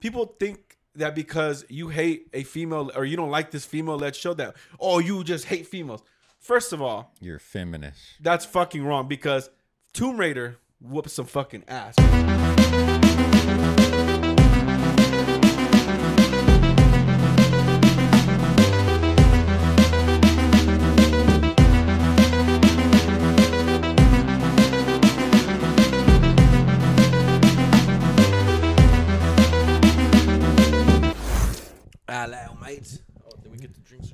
people think that because you hate a female or you don't like this female led show that oh you just hate females. First of all, You're feminist. that's fucking wrong because Tomb Raider whoops some fucking ass.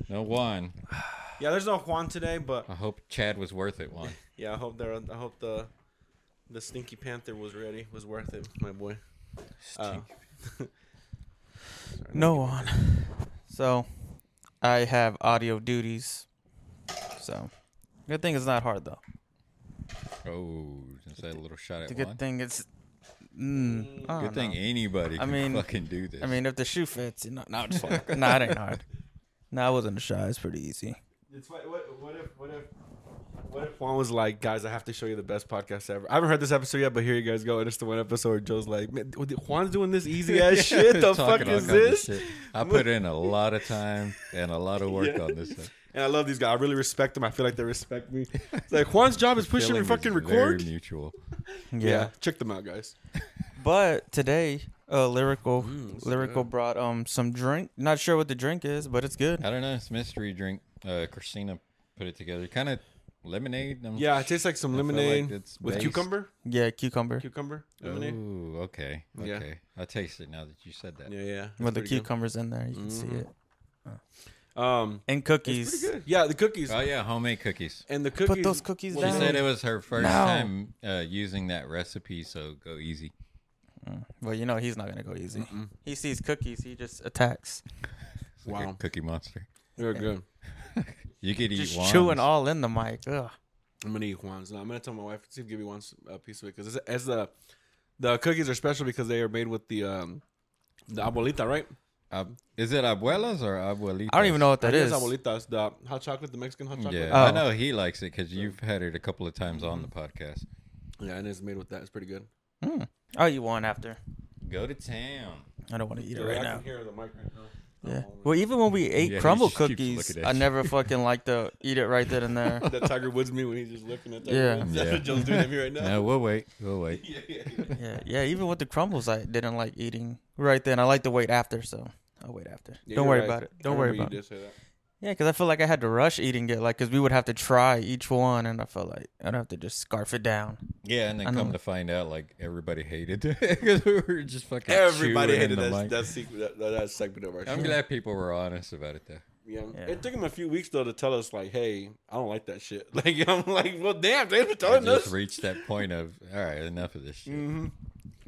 No one. Yeah, there's no Juan today, but I hope Chad was worth it. Juan. Yeah, I hope there. I hope the the Stinky Panther was ready. Was worth it, my boy. Uh, No one. So, I have audio duties. So, good thing it's not hard though. Oh, is that a little shot at The one? good thing it's. Mm, I Good don't thing know. anybody I can mean- fucking do this. I mean, if the shoe fits, you know, no, I'm just fucking. nah, it ain't hard. Nah, I wasn't shy. It's pretty easy. It's what, what, what if what if what if Juan was like, guys, I have to show you the best podcast ever. I haven't heard this episode yet, but here you guys go. And it's the one episode where Joe's like, Man, Juan's doing this easy ass shit. The fuck is this? I put in a lot of time and a lot of work Yeah. on this. Stuff. And I love these guys. I really respect them. I feel like they respect me. It's like Juan's job is pushing Feeling and fucking record. Very mutual. Yeah. check them out, guys. But today, uh, lyrical, Mm, lyrical good. brought um some drink. Not sure what the drink is, but it's good. I don't know. It's mystery drink. Uh, Christina put it together. Kind of lemonade. I'm- Yeah, it tastes like some I feel like lemonade it's with based- cucumber. Yeah, cucumber Cucumber lemonade. Oh, okay. Yeah. Okay. I taste it now that you said that. Yeah, yeah. with the pretty good. cucumbers in there. You can see Mhm. it. Um, And it's cookies. pretty good. Yeah, the cookies Oh yeah, homemade cookies. and the cookies. Put those cookies well, She said it was her first No. time uh, using that recipe, so go easy. Well, you know he's not gonna go easy. Mm-mm. He sees cookies, he just attacks. It's like Wow. cookie monster. You're good. You could eat Just one. chewing all in the mic. Ugh. I'm gonna eat Juan's. No, I'm gonna tell my wife to give me one uh, piece of it because as the the cookies are special because they are made with the um the abuelita, right? Ab- is it abuelas or abuelitas? I don't even know what that I think is. it's abuelitas, the hot chocolate, the Mexican hot chocolate. Yeah, Oh. I know he likes it because you've had it a couple of times on the podcast. yeah, and it's made with that. It's pretty good. Mm. I'll eat one after. Go to town. I don't want to eat it right I now. can hear the mic right now. Yeah. Oh, Well, even when we ate Yeah, crumble cookies, I never fucking liked to eat it right then and there. that Tiger Woods me when he's just looking at that. Yeah. That's Yeah. what Joe's doing to me right now. No, we'll wait. We'll wait. yeah, yeah, yeah. yeah, yeah. Even with the crumbles, I didn't like eating right then. I like to wait after, so I'll wait after. Yeah, Don't worry right. about it. Don't worry about it. Did say that. Yeah, because I feel like I had to rush eating it, like because we would have to try each one, and I felt like I'd have to just scarf it down. Yeah, and then I know. come to find out, like everybody hated it because we were just fucking. Everybody hated that, mic. that, sequ- that, that, that segment of our show. I'm glad people were honest about it though. Yeah. Yeah. It took him a few weeks though to tell us like, hey, I don't like that shit. Like I'm like, well, damn, they've been I telling just us. reached that point of all right, enough of this shit. hmm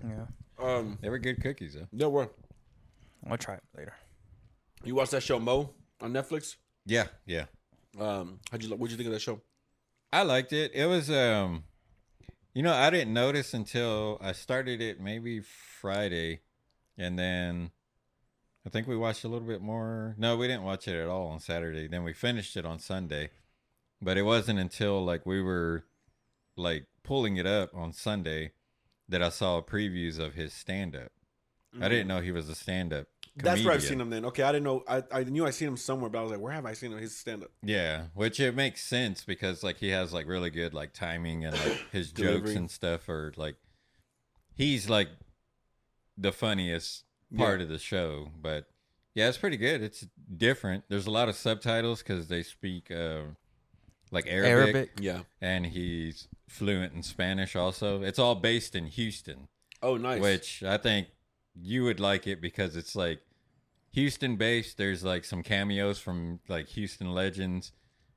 Yeah, Um, They were good cookies though. there were. I'll try it later. You watched that show Mo on Netflix? Yeah, yeah. Um, how'd you what'd you think of that show? I liked it. It was um you know, I didn't notice until I started it maybe Friday and then I think we watched a little bit more. No, we didn't watch it at all on Saturday. Then we finished it on Sunday. But it wasn't until like we were like pulling it up on Sunday that I saw previews of his stand up. I didn't know he was a stand up. That's where I've seen him. Then okay, I didn't know. I, I knew I seen him somewhere, but I was like, where have I seen him? His stand up. Yeah, which it makes sense because like he has like really good like timing and like his jokes Delivery. and stuff are like he's like the funniest part Yeah. of the show. But yeah, it's pretty good. It's different. There's a lot of subtitles because they speak uh, like Arabic, Arabic. Yeah. and he's fluent in Spanish. Also, it's all based in Houston, Oh, nice. which I think you would like it because it's like Houston based. There's like some cameos from like Houston legends,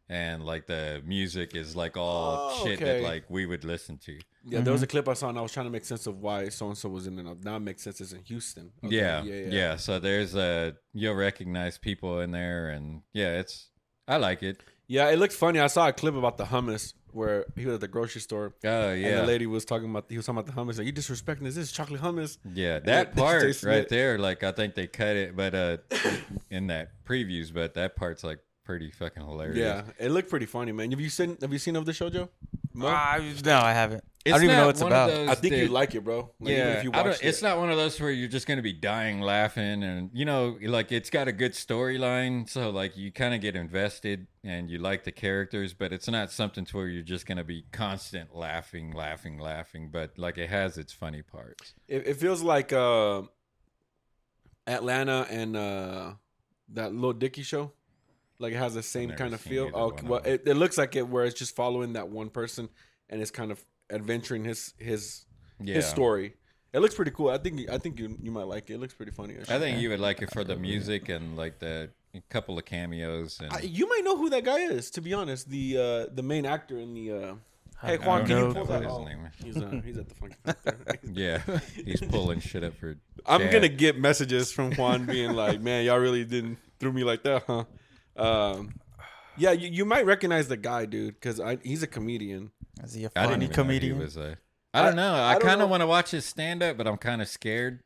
and like the music is like all Oh, shit okay. that like we would listen to. Yeah, there was a clip I saw, and I was trying to make sense of why so and so was in it. Now it makes sense. It's in Houston. Okay, Yeah, yeah, So there's a you'll recognize people in there, and yeah, it's I like it. Yeah, it looked funny. I saw a clip about the hummus where he was at the grocery store. Oh yeah, And the lady was talking about he was talking about the hummus. Like you disrespecting this? This is chocolate hummus. yeah. it That part right good. there, like I think they cut it, but uh, in that previews, but that part's like pretty fucking hilarious. Yeah, it looked pretty funny, man. Have you seen Have you seen of the show, Joe? Mo? Ah, no, I haven't. I don't even know not what it's about. I think you like it, bro. Like, yeah, if you I don't- it's not one of those where you're just gonna be dying laughing, and you know, like it's got a good storyline, so like you kind of get invested and you like the characters, but it's not something to where you're just gonna be constant laughing, laughing, laughing. But like it has its funny parts. It, it feels like uh, Atlanta and uh, that Little Dicky show. Like it has the same kind of feel. either Oh, one well, it, it looks like it where it's just following that one person and it's kind of adventuring his his Yeah, his story. It looks pretty cool. I think I think you you might like it. It looks pretty funny. I think you would like it for the music and like the couple of cameos and I, you might know who that guy is. To be honest, the uh, the main actor in the. Uh, hey Juan, can you pull that? his Oh, name he's uh, he's at the funky. Factor. yeah, he's pulling shit up for. I'm Chad. gonna get messages from Juan being like, "Man, y'all really didn't threw me like that, huh?" Um, yeah, you, you might recognize the guy, dude, because he's a comedian. Is he a I didn't funny even know comedian? he was a. I don't know. I I, don't kind know. of want to watch his stand up, but I'm kind of scared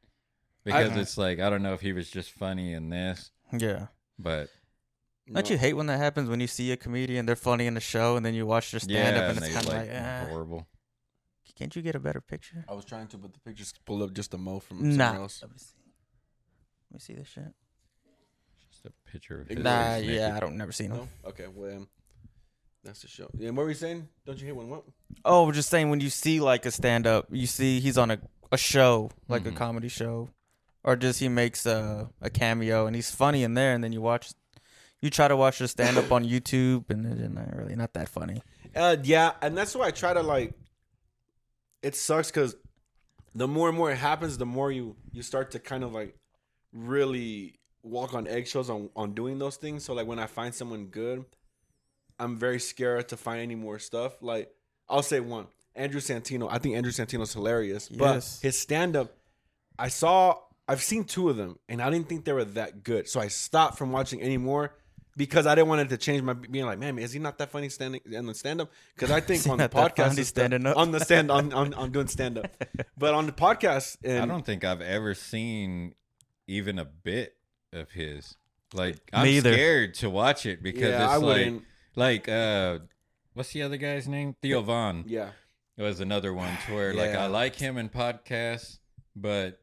because I- it's like I don't know if he was just funny in this, yeah. but Don't No. you hate when that happens when you see a comedian, they're funny in the show, and then you watch their stand yeah, up and and it's kind of like like, ah, horrible. can't you get a better picture? I was trying to, but the pictures pulled up just a mo from somewhere Nah. else. Let me see. Let me see this shit. Just a picture of his Nah, face yeah, naked. I don't never seen him. No, okay, well, um, that's the show. Yeah, what were you saying? Don't you hate when what? Oh, we're just saying when you see like a stand up, you see he's on a, a show, like Mhm. a comedy show. Or just he makes a, a cameo and he's funny in there and then you watch you try to watch the stand up on YouTube and it's not really not that funny. Uh, yeah, and that's why I try to like. It sucks because the more and more it happens, the more you you start to kind of like really walk on eggshells on on doing those things. So like when I find someone good, I'm very scared to find any more stuff. Like I'll say one, Andrew Santino. I think Andrew Santino's hilarious, but his stand up, I saw. I've seen two of them, and I didn't think they were that good. So I stopped from watching anymore because I didn't want it to change my being like, man, is he not that funny standing in the stand up? Because I think on the podcast, funny standing up? on the stand, on, on, on doing stand up, but on the podcast, and I don't think I've ever seen even a bit of his. Like I'm Me either. scared to watch it because yeah, I it's like wouldn't. like uh what's the other guy's name? Theo Von. Yeah, was another one to where like Yeah. I like him in podcasts, but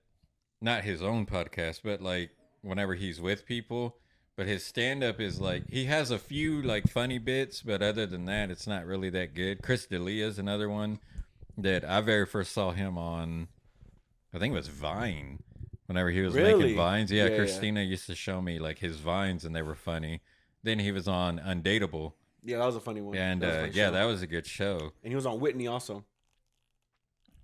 not his own podcast, but like whenever he's with people. But his stand up is like he has a few like funny bits, but other than that, it's not really that good. Chris D'Elia is another one that I very first saw him on. I think it was Vine. Whenever he was Really? making vines, yeah, Yeah, yeah. Christina used to show me like his vines, and they were funny. Then he was on Undateable, yeah, that was a funny one. and That uh, funny yeah, that was a good show. and he was on Whitney also.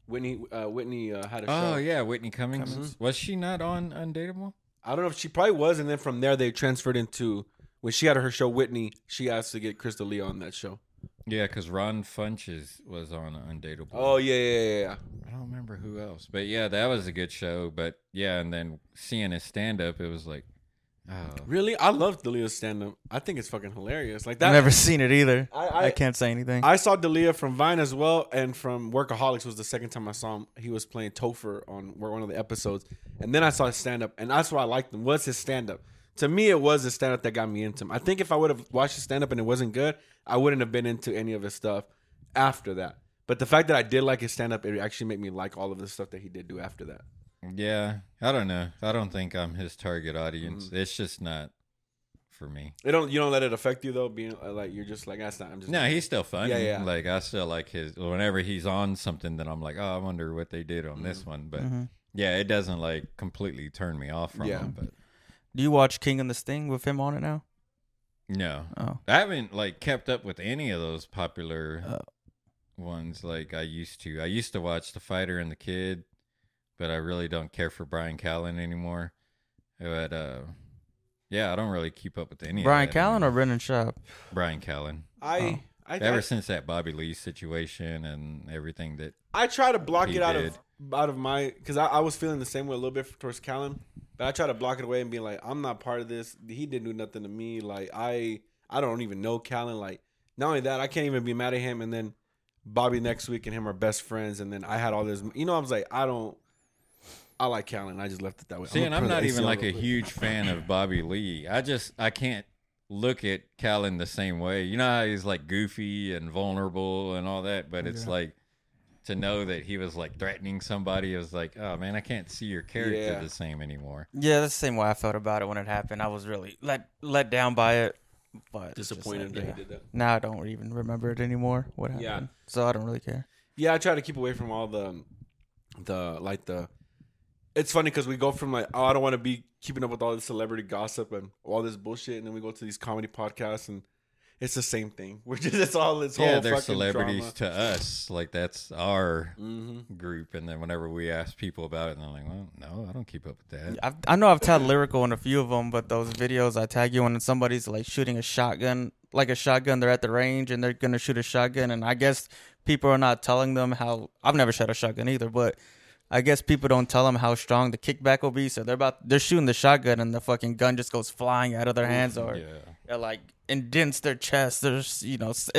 Whitney, uh, Whitney uh, had a show. Oh yeah, Whitney Cummings. Cummings. Was she not on Undateable? I don't know if she probably was, and then from there they transferred into when she had her show Whitney. She asked to get Chris D'Elia on that show. Yeah, because Ron Funches was on Undateable. Oh yeah, yeah, yeah, yeah. I don't remember who else, but yeah, that was a good show. But yeah, and then seeing his stand up, it was like, oh, Really, I love D'Elia's stand up. I think it's fucking hilarious. Like that. I've never seen it either. I- I, I- can't say anything. I saw Delia from Vine as well, and from Workaholics was the second time I saw him. He was playing Topher on one of the episodes, and then I saw his stand up, and that's why I liked him. Was his stand up? To me, it was the stand up that got me into him. I think if I would have watched the stand up and it wasn't good, I wouldn't have been into any of his stuff after that. But the fact that I did like his stand up, it actually made me like all of the stuff that he did do after that. yeah. I don't know. I don't think I'm his target audience. Mm-hmm. It's just not for me. It don't you don't let it affect you though, being uh, like you're just like that's not. I'm just No, he's still funny. Yeah, yeah. Like I still like his. Whenever he's on something, then I'm like, oh, I wonder what they did on this one. But Mhm. yeah, it doesn't like completely turn me off from Yeah. him. But Do you watch King and the Sting with him on it now? no, Oh, I haven't like kept up with any of those popular Oh. ones like I used to. I used to watch The Fighter and the Kid, but I really don't care for Brian Callen anymore. But uh, yeah, I don't really keep up with any. Brian of that Callen or anymore. Brendan Schaub? Brian Callen? I. Oh. I, Ever I, since that Bobby Lee situation and everything that I try to block He it out did. of out of my because I, I was feeling the same way a little bit towards Callen, but I try to block it away and be like, I'm not part of this. He didn't do nothing to me. Like I I don't even know Callen. Like not only that, I can't even be mad at him. And then Bobby next week and him are best friends. And then I had all this. You know, I was like, I don't. I like Callen. I just left it that way. See, gonna and I'm not even like a real huge fan of Bobby Lee. I just I can't look at Callen the same way. You know how he's like goofy and vulnerable and all that, but it's Yeah. like to know that he was like threatening somebody. It was like, oh man, I can't see your character Yeah. the same anymore. Yeah, that's the same way I felt about it when it happened. I was really let let down by it, but Disappointed like, that yeah. he did that. Now I don't even remember it anymore. What happened? Yeah. So I don't really care. Yeah, I try to keep away from all the, the like the. It's funny because we go from like, oh, I don't want to be keeping up with all this celebrity gossip and all this bullshit, and then we go to these comedy podcasts, and it's the same thing. We're just it's all this whole. yeah, whole they're fucking celebrities to us. Like that's our hmm group. And then whenever we ask people about it, and they're like, well, no, I don't keep up with that. I've, I know I've tagged lyrical in a few of them, but those videos I tag you in, and somebody's like shooting a shotgun, like a shotgun. They're at the range and they're gonna shoot a shotgun, and I guess people are not telling them how. I've never shot a shotgun either, but I guess people don't tell them how strong the kickback will be. So they're about they're shooting the shotgun, and the fucking gun just goes flying out of their hands, or Yeah. it like indents their chest. There's you know it's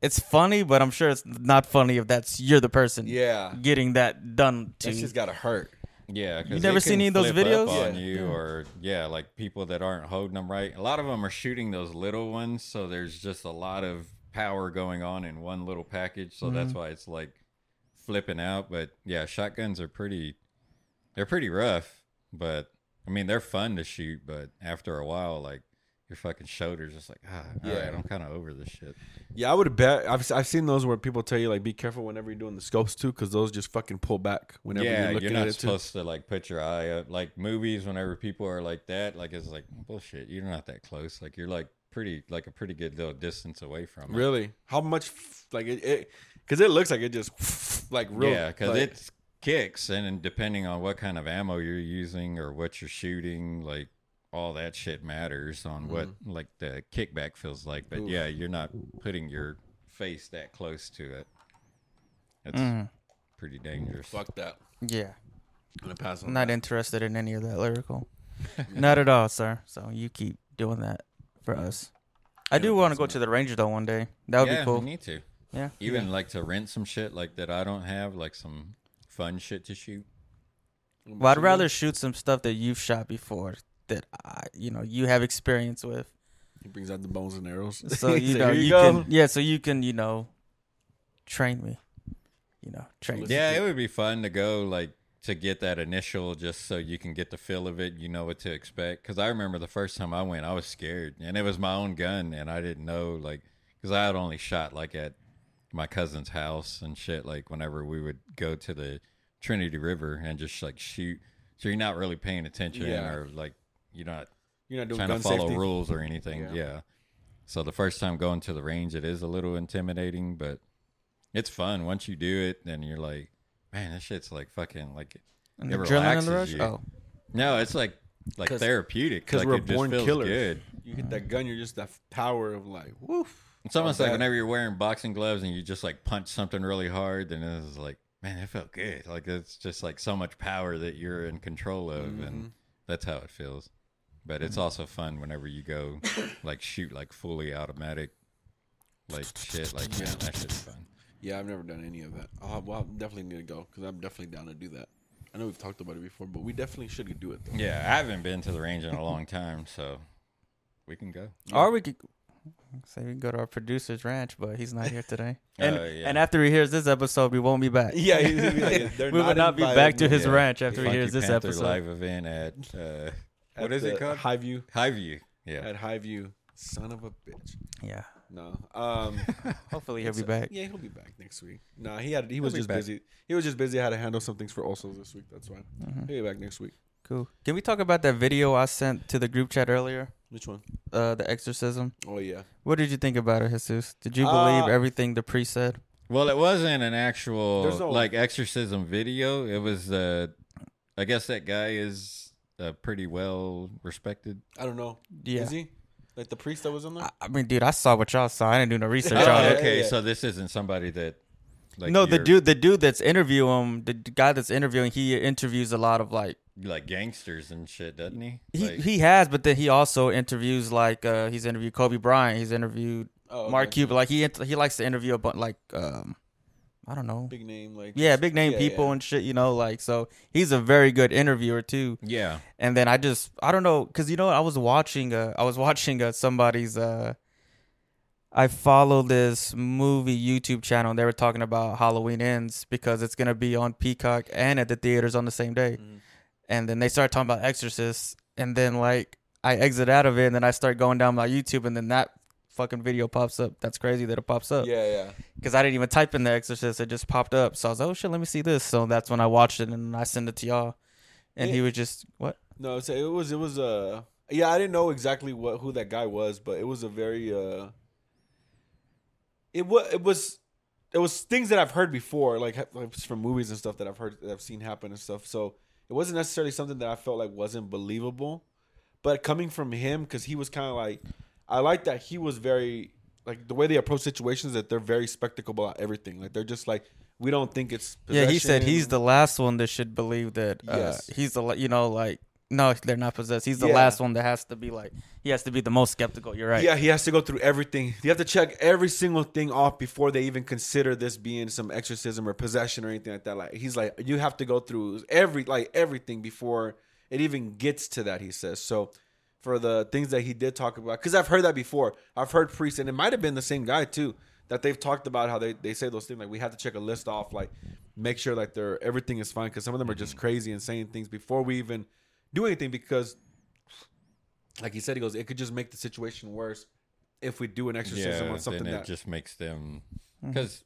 it's funny, but I'm sure it's not funny if that's you're the person Yeah, getting that done to. that's just gotta hurt. Yeah, You they never seen any of those videos? on Yeah. you, or yeah, like people that aren't holding them right. A lot of them are shooting those little ones, so there's just a lot of power going on in one little package. So that's Mm-hmm. why it's like flipping out. But yeah, shotguns are pretty. They're pretty rough, but I mean they're fun to shoot. But after a while, like your fucking shoulders just like ah, Yeah. right, I'm kind of over this shit. Yeah, I would bet. I've I've seen those where people tell you like be careful whenever you're doing the scopes too, because those just fucking pull back whenever yeah, you're looking you're not at it supposed to like put your eye up. Like movies, whenever people are like that, like it's like bullshit. You're not that close. Like you're like pretty, like a pretty good little distance away from it. Really? How much? Like it? Because it, looks like it just like real. yeah, because like, it kicks, and depending on what kind of ammo you're using or what you're shooting, like all that shit matters on what like the kickback feels like. But Mm-hmm. Oof. yeah, you're not putting your face that close to it. It's Mhm. pretty dangerous. Fuck that. Yeah. I'm gonna pass on. Not that. interested in any of that lyrical. not at all, sir. So you keep doing that for us. I do want to go to the Ranger though one day. That would yeah, be cool. We need to. Yeah. Even like to rent some shit like that I don't have, like some fun shit to shoot. Well, I'd rather shoot some stuff that you've shot before that I, you know, you have experience with. He brings out the bones and arrows. So you Say, know, "Here you, can, yeah. So you can, you know, train me. You know, train me. Yeah, it would be fun to go like to get that initial just so you can get the feel of it. You know what to expect. Because I remember the first time I went, I was scared, and it was my own gun, and I didn't know like because I had only shot like at my cousin's house and shit. Like whenever we would go to the Trinity River and just like shoot, so you're not really paying attention Yeah. or like you're not You're not doing trying gun to follow safety. rules or anything. Yeah. Yeah. So the first time going to the range, it is a little intimidating, but it's fun. Once you do it, then you're like, man, this shit's like fucking like. And it adrenaline in the rush. relaxes you. Oh, No, it's like like 'Cause- therapeutic 'cause like we're it just born feels killers. Good. You hit that gun, you're just that power of like, woof. It's almost like that- whenever you're wearing boxing gloves and you just like punch something really hard, then it's like, man, it felt good. Like it's just like so much power that you're in control of, Mm-hmm. and that's how it feels. But it's also fun whenever you go like shoot like fully automatic, like shit. Like Yeah. man, that shit's fun. Yeah, I've never done any of that. Oh, well, I definitely need to go because I'm definitely down to do that. I know we've talked about it before, but we definitely should do it. Though. Yeah, I haven't been to the range in a long time, so we can go. or we could say we can go to our producer's ranch, but he's not here today. And Oh, yeah. and after he hears this episode, we won't be back. Yeah, he's gonna be like, we will not be back to his Yeah. ranch after he Funky hears this Panther episode. live event at uh, At what is it called? Highview. Highview. Yeah. At Highview, son of a bitch. Yeah. No. Um. Hopefully he'll be back. Yeah, he'll be back next week. No, he had he was just back. busy. He was just busy. I had to handle some things for also this week. That's why Mhm. he'll be back next week. Cool. Can we talk about that video I sent to the group chat earlier? Which one? Uh, the exorcism. Oh yeah. What did you think about it, Jesus? Did you believe Uh, everything the priest said? Well, it wasn't an actual no- like exorcism video. It was uh I guess that guy is uh, pretty well respected. I don't know. Yeah. Is he like the priest that was in there? I, I mean, dude, I saw what y'all saw. I didn't do no research Oh, on it. okay, yeah. so this isn't somebody that like no, the you're- dude, the dude that's interviewing him, the guy that's interviewing, he interviews a lot of like like gangsters and shit, doesn't he? he Like, he has, but then he also interviews like uh he's interviewed Kobe Bryant, he's interviewed Oh, Mark okay. Cuban, like he he likes to interview a bunch like um I don't know. big name like Yeah, big name yeah, people yeah. and shit, you know, like so he's a very good interviewer too. Yeah. And then I just I don't know cuz you know I was watching uh I was watching uh, somebody's uh I follow this movie YouTube channel and they were talking about Halloween ends because it's going to be on Peacock and at the theaters on the same day. Mhm. And then they start talking about Exorcist and then like I exit out of it and then I start going down my YouTube and then that fucking video pops up. That's crazy that it pops up yeah yeah because I didn't even type in the Exorcist. It just popped up. So I was like, oh shit, let me see this. So that's when I watched it and I sent it to y'all. And he was just what? no it's, it was it was uh yeah i didn't know exactly what who that guy was but it was a very uh it was it was it was things that i've heard before like, like from movies and stuff that i've heard that i've seen happen and stuff so it wasn't necessarily something that i felt like wasn't believable but coming from him because he was kind of like i like that he was very like the way they approach situations that they're very spectacle about everything like they're just like we don't think it's Yeah, he said he's the last one that should believe that. Uh, Yes. he's the you know like no, they're not possessed. He's the Yeah. last one that has to be like he has to be the most skeptical. You're right. Yeah, he has to go through everything. You have to check every single thing off before they even consider this being some exorcism or possession or anything like that. Like he's like, you have to go through every like everything before it even gets to that. He says so. For the things that he did talk about, because I've heard that before. I've heard priests, and it might have been the same guy too, that they've talked about how they, they say those things like we have to check a list off, like make sure like they're everything is fine, because some of them are just mm-hmm. crazy and saying things before we even do anything because like he said, he goes, it could just make the situation worse if we do an exorcism yeah, on something then it that. just makes them Mm-hmm. because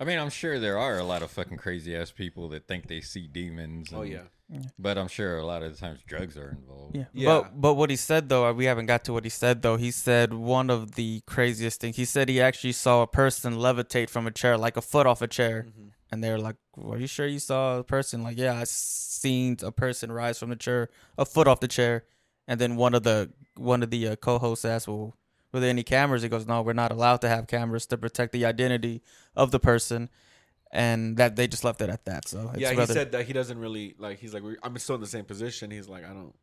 I mean I'm sure there are a lot of fucking crazy ass people that think they see demons. oh and- yeah, but I'm sure a lot of the times drugs are involved. Yeah. Yeah. But but what he said though, we haven't got to what he said though. He said one of the craziest things. He said he actually saw a person levitate from a chair, like a foot off a chair. Mm-hmm. And they're like, "Are you sure you saw a person?" Like, "Yeah, I seen a person rise from the chair, a foot off the chair." And then one of the one of the uh, co-hosts asked, "Well, were there any cameras?" He goes, "No, we're not allowed to have cameras to protect the identity of the person." And that they just left it at that. So it's yeah. He rather- said that he doesn't really like. He's like, I'm still in the same position. He's like, I don't.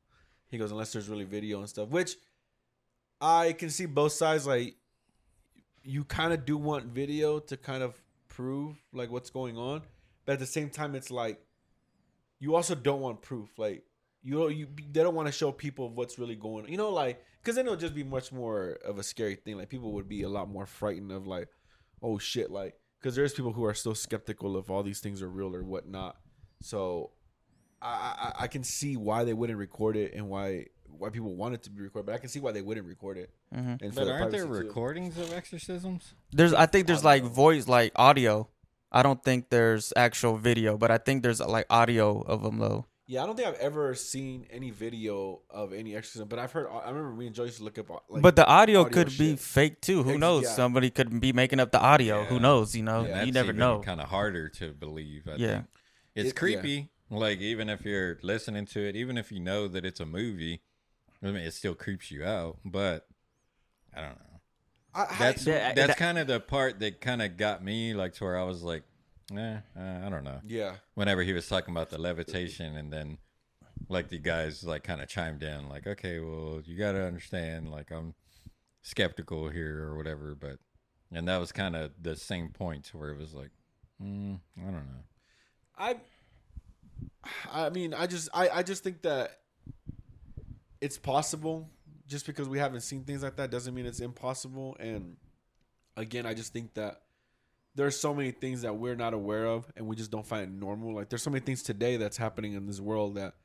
He goes unless there's really video and stuff, which I can see both sides. Like, you kind of do want video to kind of prove like what's going on, but at the same time, it's like you also don't want proof. Like, you you they don't want to show people what's really going on. You know, like because then it'll just be much more of a scary thing. Like people would be a lot more frightened of like, oh shit, like because there's people who are still skeptical if all these things are real or whatnot. So I, I I can see why they wouldn't record it and why why people want it to be recorded, but I can see why they wouldn't record it. Mhm. And But the aren't there privacy, too. recordings of exorcisms? There's, I think there's like Audio. voice, like audio. I don't think there's actual video, but I think there's like audio of them though. Yeah, I don't think I've ever seen any video of any exorcism, but I've heard. I remember me and Joe used to look up. Like, but the audio, audio could be fake too. Who Ex- knows? yeah. Somebody could be making up the audio. Who knows? You know, Yeah. you never know. Kind of harder to believe. I Yeah. think. it's It- yeah. creepy. Like even if you're listening to it, even if you know that it's a movie, I mean, it still creeps you out. But I don't know. I, I- That's that's that- kind of the part that kind of got me, like to where I was like, eh, uh, I don't know. yeah, Whenever he was talking about the levitation, and then like the guys like kind of chimed in, like, okay, well, you got to understand, like I'm skeptical here or whatever, but and that was kind of the same point to where it was like, mm, I don't know. I I mean, I just I, I just think that it's possible just because we haven't seen things like that doesn't mean it's impossible and again, I just think that there's so many things that we're not aware of and we just don't find it normal. Like there's so many things today that's happening in this world that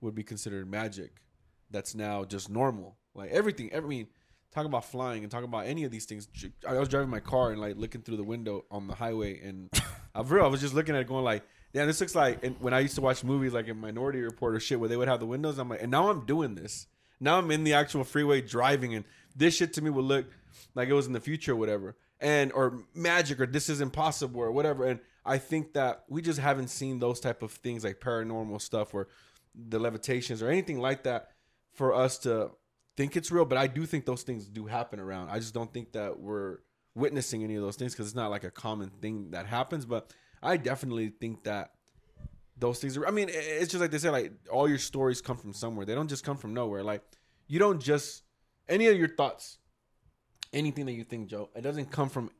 would be considered magic that's now just normal. Like everything, I mean, talking about flying and talking about any of these things. I was driving my car and like looking through the window on the highway, and uh, I real I was just looking at it, going like, "Damn, this looks like." And when I used to watch movies like in Minority Report or shit, where they would have the windows, I'm like, and now I'm doing this. Now I'm in the actual freeway driving, and this shit to me would look like it was in the future or whatever, and or magic or this is impossible or whatever. And I think that we just haven't seen those type of things like paranormal stuff or the levitations or anything like that for us to think it's real. But I do think those things do happen around. I just don't think that we're witnessing any of those things because it's not like a common thing that happens. But I definitely think that those things are. I mean, it's just like they say, like all your stories come from somewhere. They don't just come from nowhere. Like you don't just any of your thoughts, anything that you think, Joe, it doesn't come from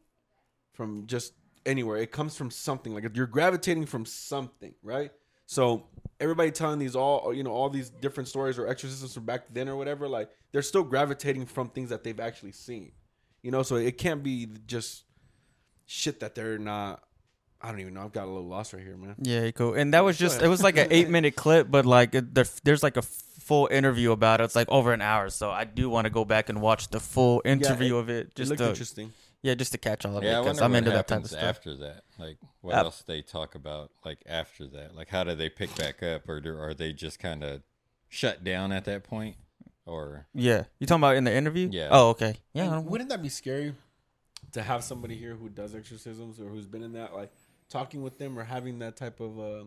from just anywhere. It comes from something. Like you're gravitating from something, right? So everybody telling these all you know all these different stories or exorcisms from back then or whatever, like they're still gravitating from things that they've actually seen. You know, so it can't be just shit that they're not. I don't even know. I've got a little lost right here, man. Yeah, cool. And that was just it was like an eight minute clip, but like it- there, there's like a full interview about it. It's like over an hour, so I do want to go back and watch the full interview it- of it. It Just looked to, interesting. yeah, just to catch all of Yeah, I it because I'm into that type of stuff. after that. Like, what Ap- else they talk about? Like after that, like how do they pick back up, or do, are they just kind of shut down at that point? Or Yeah, you talking about in the interview? Yeah. Oh, okay. Yeah. I wouldn't that be scary to have somebody here who does exorcisms or who's been in that, like talking with them or having that type of? Uh,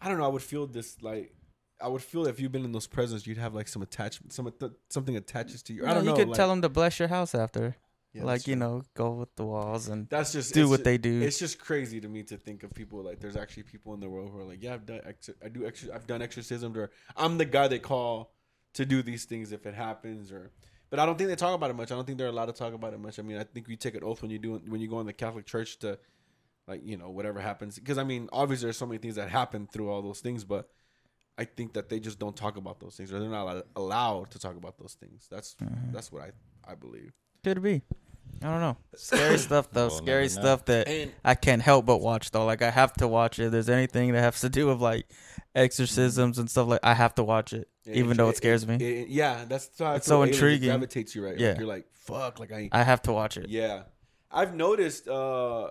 I don't know. I would feel this like. I would feel if you've been in those presence, you'd have like some attachment, some something attaches to you. I don't you know. could like- tell them to bless your house after, Yeah, like you know, go with the walls and That's just do what ju- they do. It's just crazy to me to think of people like there's actually people in the world who are like, yeah, I've done, ex- I do, exor- I've done exorcisms, or I'm the guy they call to do these things if it happens, or. But I don't think they talk about it much. I don't think they're allowed to talk about it much. I mean, I think you take an oath when you do when you go in the Catholic Church to, like, you know, whatever happens. Because I mean, obviously, there's so many things that happen through all those things, but I think that they just don't talk about those things, or they're not allowed, allowed to talk about those things. That's Mm-hmm. that's what I I believe. Could be. I don't know. Scary stuff though. We'll Scary stuff that And I can't help but watch though. Like I have to watch it. If there's anything that has to do with like exorcisms and stuff like I have to watch it, even though it scares me. it- yeah, that's how It's so Aliens, it intriguing. gravitates you right. Like, Yeah. you're like fuck. Like I I have to watch it. yeah. I've noticed. uh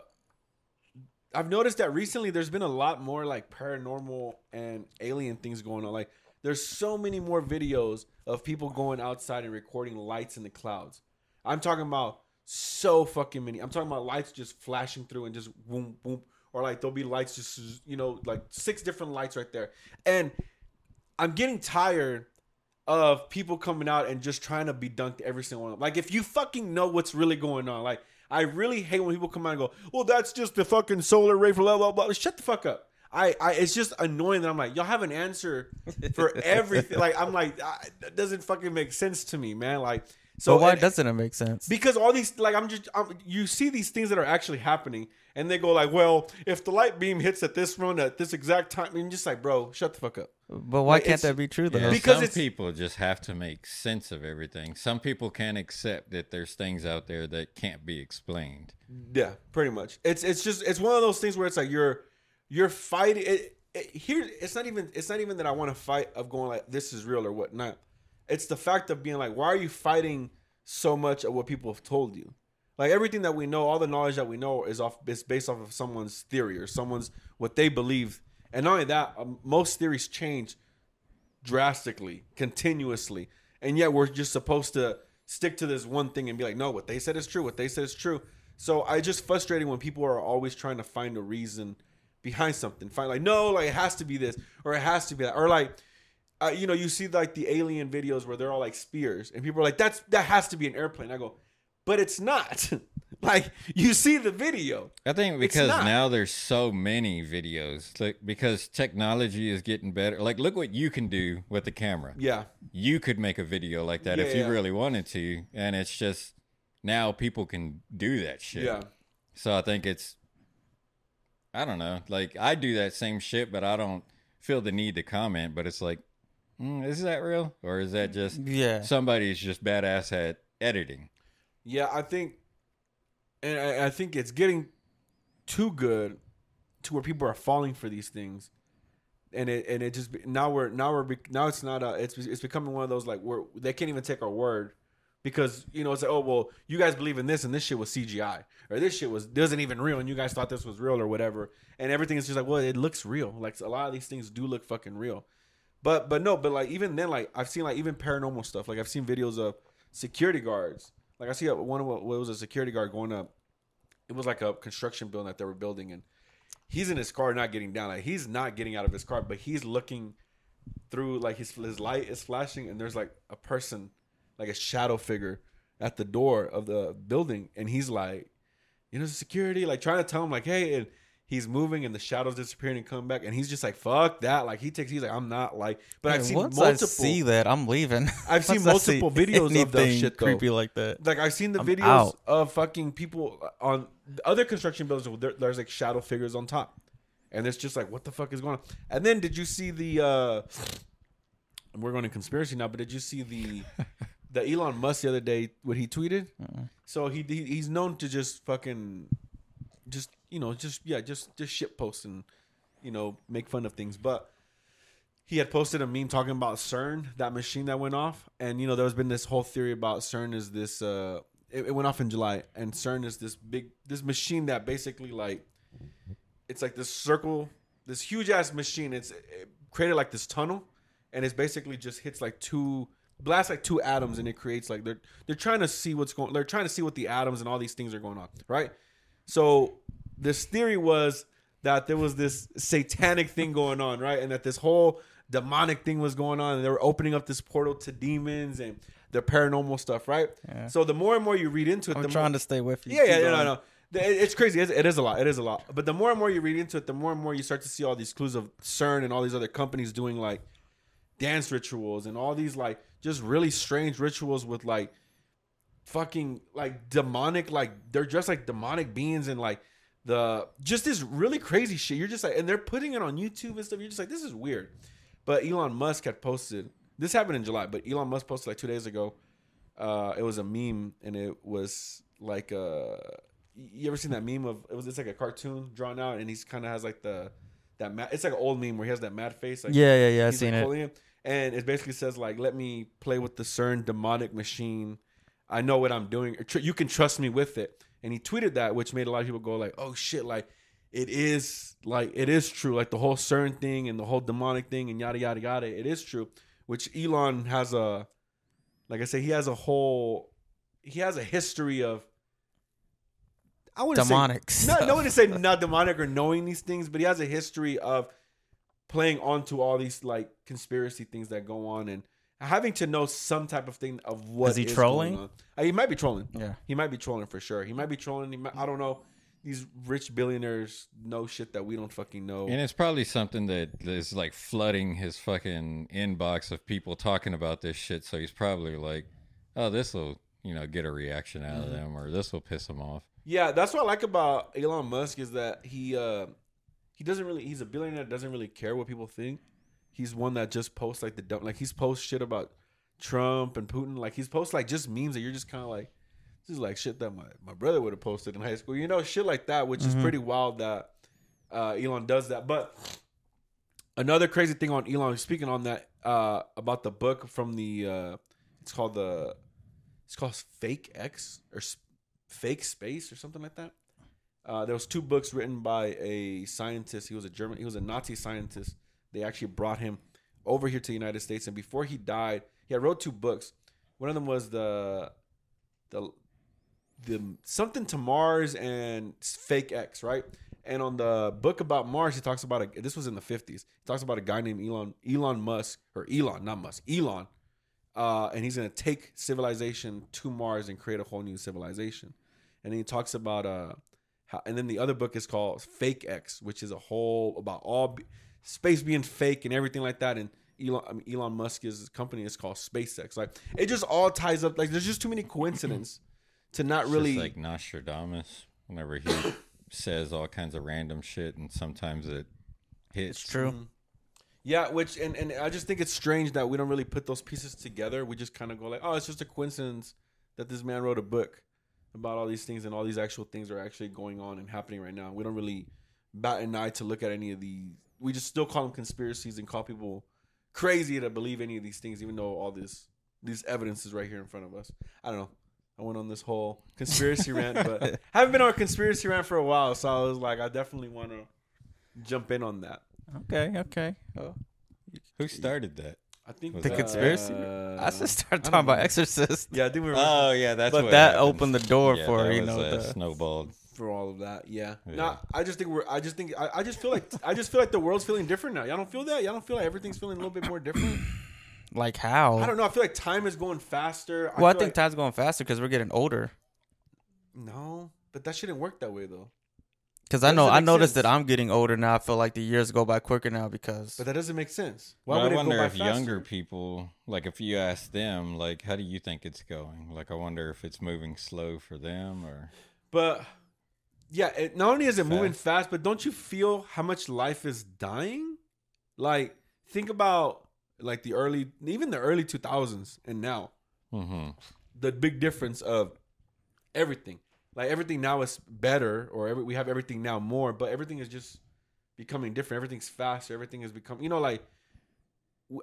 I've noticed that recently there's been a lot more like paranormal and alien things going on. Like there's so many more videos of people going outside and recording lights in the clouds. I'm talking about so fucking many. I'm talking about lights just flashing through and just boom boom or like there'll be lights just you know like six different lights right there. And I'm getting tired of people coming out and just trying to be dunked every single one. Like if you fucking know what's really going on, like I really hate when people come out and go, "Well, that's just the fucking solar ray for blah blah blah." Shut the fuck up. I, I it's just annoying that I'm like, y'all have an answer for everything. like I'm like, I, that doesn't fucking make sense to me, man. Like, so So why and- doesn't it make sense? because all these like I'm just I'm, you see these things that are actually happening, and they go like, well, if the light beam hits at this run at this exact time, and you're just like, bro, shut the fuck up. But why like, can't that be true though? yeah, Because some people just have to make sense of everything. Some people can't accept that there's things out there that can't be explained. Yeah, pretty much. It's it's just it's one of those things where it's like you're you're fighting. It, it, here, it's not even it's not even that I want to fight of going like this is real or whatnot. It's the fact of being like, why are you fighting so much of what people have told you? Like everything that we know, all the knowledge that we know is off is based off of someone's theory or someone's what they believe. And not only that, um, most theories change drastically, continuously, and yet we're just supposed to stick to this one thing and be like, no, what they said is true. What they said is true. So I just frustrating when people are always trying to find a reason behind something. Find like, no, like it has to be this or it has to be that, or like. Uh, you know, you see like the alien videos where they're all like spears, and people are like, "That's that has to be an airplane." I go, but it's not. like you see the video. I think because now there's so many videos, like because technology is getting better. Like, look what you can do with the camera. Yeah, You could make a video like that if you yeah. really wanted to, and it's just now people can do that shit. yeah. So I think it's, I don't know, like I do that same shit, but I don't feel the need to comment. But it's like, mm, is that real? Or is that just yeah. somebody's just badass at editing? Yeah, I think, and I, I think it's getting too good to where people are falling for these things, and it and it just now we're now we're now it's not a it's it's becoming one of those like where they can't even take our word because you know it's like oh well you guys believe in this and this shit was CGI or this shit was doesn't even real and you guys thought this was real or whatever. And everything is just like well it looks real. Like a lot of these things do look fucking real but but no, but like even then, like I've seen like even paranormal stuff. Like I've seen videos of security guards. Like I see one of what was a security guard going up. It was like a construction building that they were building, and he's in his car, not getting down. Like he's not getting out of his car, but he's looking through. Like his his light is flashing, and there's like a person, like a shadow figure, at the door of the building, and he's like, you know, security, like trying to tell him like, hey, and he's moving and the shadows disappearing and coming back, and he's just like fuck that. Like he takes, he's like I'm not like. But I've seen multiple. I see that, I'm leaving. I've seen multiple videos of that shit, though. creepy like that. Like I've seen the I'm videos out. of fucking people on the other construction buildings. There, there's like shadow figures on top, and it's just like, what the fuck is going on? And then did you see the? uh We're going to conspiracy now, but did you see the the Elon Musk the other day? What he tweeted? So he, he he's known to just fucking, just you know, just yeah, just just shit post and you know make fun of things, but he had posted a meme talking about CERN, that machine that went off, and you know there's been this whole theory about CERN is this. uh it, it went off in July, and CERN is this big this machine that basically like it's like this circle, this huge ass machine. It's it created like this tunnel, and it's basically just hits like two blasts like two atoms, and it creates like they're they're trying to see what's going. They're trying to see what the atoms and all these things are going on, right? So this theory was that there was this satanic thing going on, right? And that this whole demonic thing was going on, and they were opening up this portal to demons and the paranormal stuff, right? Yeah. So the more and more you read into it, the more. I'm the trying more, to stay with you. yeah, yeah, no, no, no. It's crazy. It's- It is a lot. It is a lot. But the more and more you read into it, the more and more you start to see all these clues of CERN and all these other companies doing like dance rituals and all these like just really strange rituals with like fucking like demonic like they're just like demonic beings and like the just this really crazy shit. You're just like and they're putting it on YouTube and stuff. You're just like this is weird. But Elon Musk had posted this happened in July, but Elon Musk posted like two days ago. Uh, it was a meme and it was like uh you ever seen that meme of it was it's like a cartoon drawn out and he's kind of has like the that mad, it's like an old meme where he has that mad face like Yeah, yeah, yeah. I've seen like, it. and it basically says like let me play with the CERN demonic machine I know what I'm doing you can trust me with it and he tweeted that which made a lot of people go like oh shit like it is like it is true. Like the whole CERN thing and the whole demonic thing and yada yada yada it is true which Elon has a like I say he has a whole he has a history of I wouldn't Demonic say not, one to say not demonic or knowing these things, but he has a history of playing onto all these like conspiracy things that go on and having to know some type of thing of what Is he going trolling? on. Uh, he might be trolling. Yeah. He might be trolling for sure. He might be trolling. He might, I don't know. These rich billionaires know shit that we don't fucking know. And it's probably something that is like flooding his fucking inbox of people talking about this shit. So he's probably like, "Oh, this will, you know, get a reaction out Mm-hmm. of them, or this will piss them off." Yeah, that's what I like about Elon Musk is that he uh he doesn't really he's a billionaire that doesn't really care what people think. He's one that just posts like the dumb like he's posts shit about Trump and Putin. Like he's posts like just memes that you're just kind of like this is like shit that my, my brother would have posted in high school. You know, shit like that, which is pretty wild that uh Elon does that. But another crazy thing on Elon speaking on that uh about the book from the uh it's called the it's called Fake X or Fake Space or something like that. Uh, there was two books written by a scientist. He was a German. He was a Nazi scientist. They actually brought him over here to the United States, and before he died, he had wrote two books. One of them was the the the something to Mars and Fake X, right? And on the book about Mars, he talks about a. This was in the fifties. He talks about a guy named Elon Elon Musk or Elon, not Musk, Elon, uh, and he's gonna take civilization to Mars and create a whole new civilization. And he talks about uh, how, and then the other book is called Fake X, which is a whole about all space being fake and everything like that. And Elon I mean, Elon Musk's company is called SpaceX. Like it just all ties up. Like there's just too many coincidences to not It's really like Nostradamus. Whenever he says all kinds of random shit, and sometimes it hits. It's true. Mm-hmm. Yeah, which and, and I just think it's strange that we don't really put those pieces together. We just kind of go like, oh, it's just a coincidence that this man wrote a book about all these things and all these actual things are actually going on and happening right now. We don't really bat an eye to look at any of the. We just still call them conspiracies and call people crazy to believe any of these things, even though all this these evidence is right here in front of us. I don't know. I went on this whole conspiracy rant, but haven't been on a conspiracy rant for a while, so I was like, I definitely want to jump in on that. Okay, okay. Oh. Who started that? I think Was The that- conspiracy. uh, I just started talking about know. Exorcist. Yeah, I think we were Oh yeah, that's But what that happened. opened the door Yeah, for, that you was, know, the- snowballed. For all of that. Yeah. Yeah. No, I just think we're. I just think. I, I just feel like. I just feel like the world's feeling different now. Y'all don't feel that? Y'all don't feel like everything's feeling a little bit more different? Like how? I don't know. I feel like time is going faster. Well, I feel think like- time's going faster because we're getting older. no, but that shouldn't work that way though. Because I know I noticed sense. that I'm getting older now. I feel like the years go by quicker now because But that doesn't make sense. Well, I would it go wonder by if younger people, like if you ask them, like, how do you think it's going? Like, I wonder if it's moving slow for them or. But yeah, it, not only is it moving Fast. fast, but don't you feel how much life is dying? Like, think about like the early, even the early two thousands, and now hmm the big difference of everything. Like everything now is better, or every, we have everything now more, but everything is just becoming different. Everything's faster. Everything has become, you know, like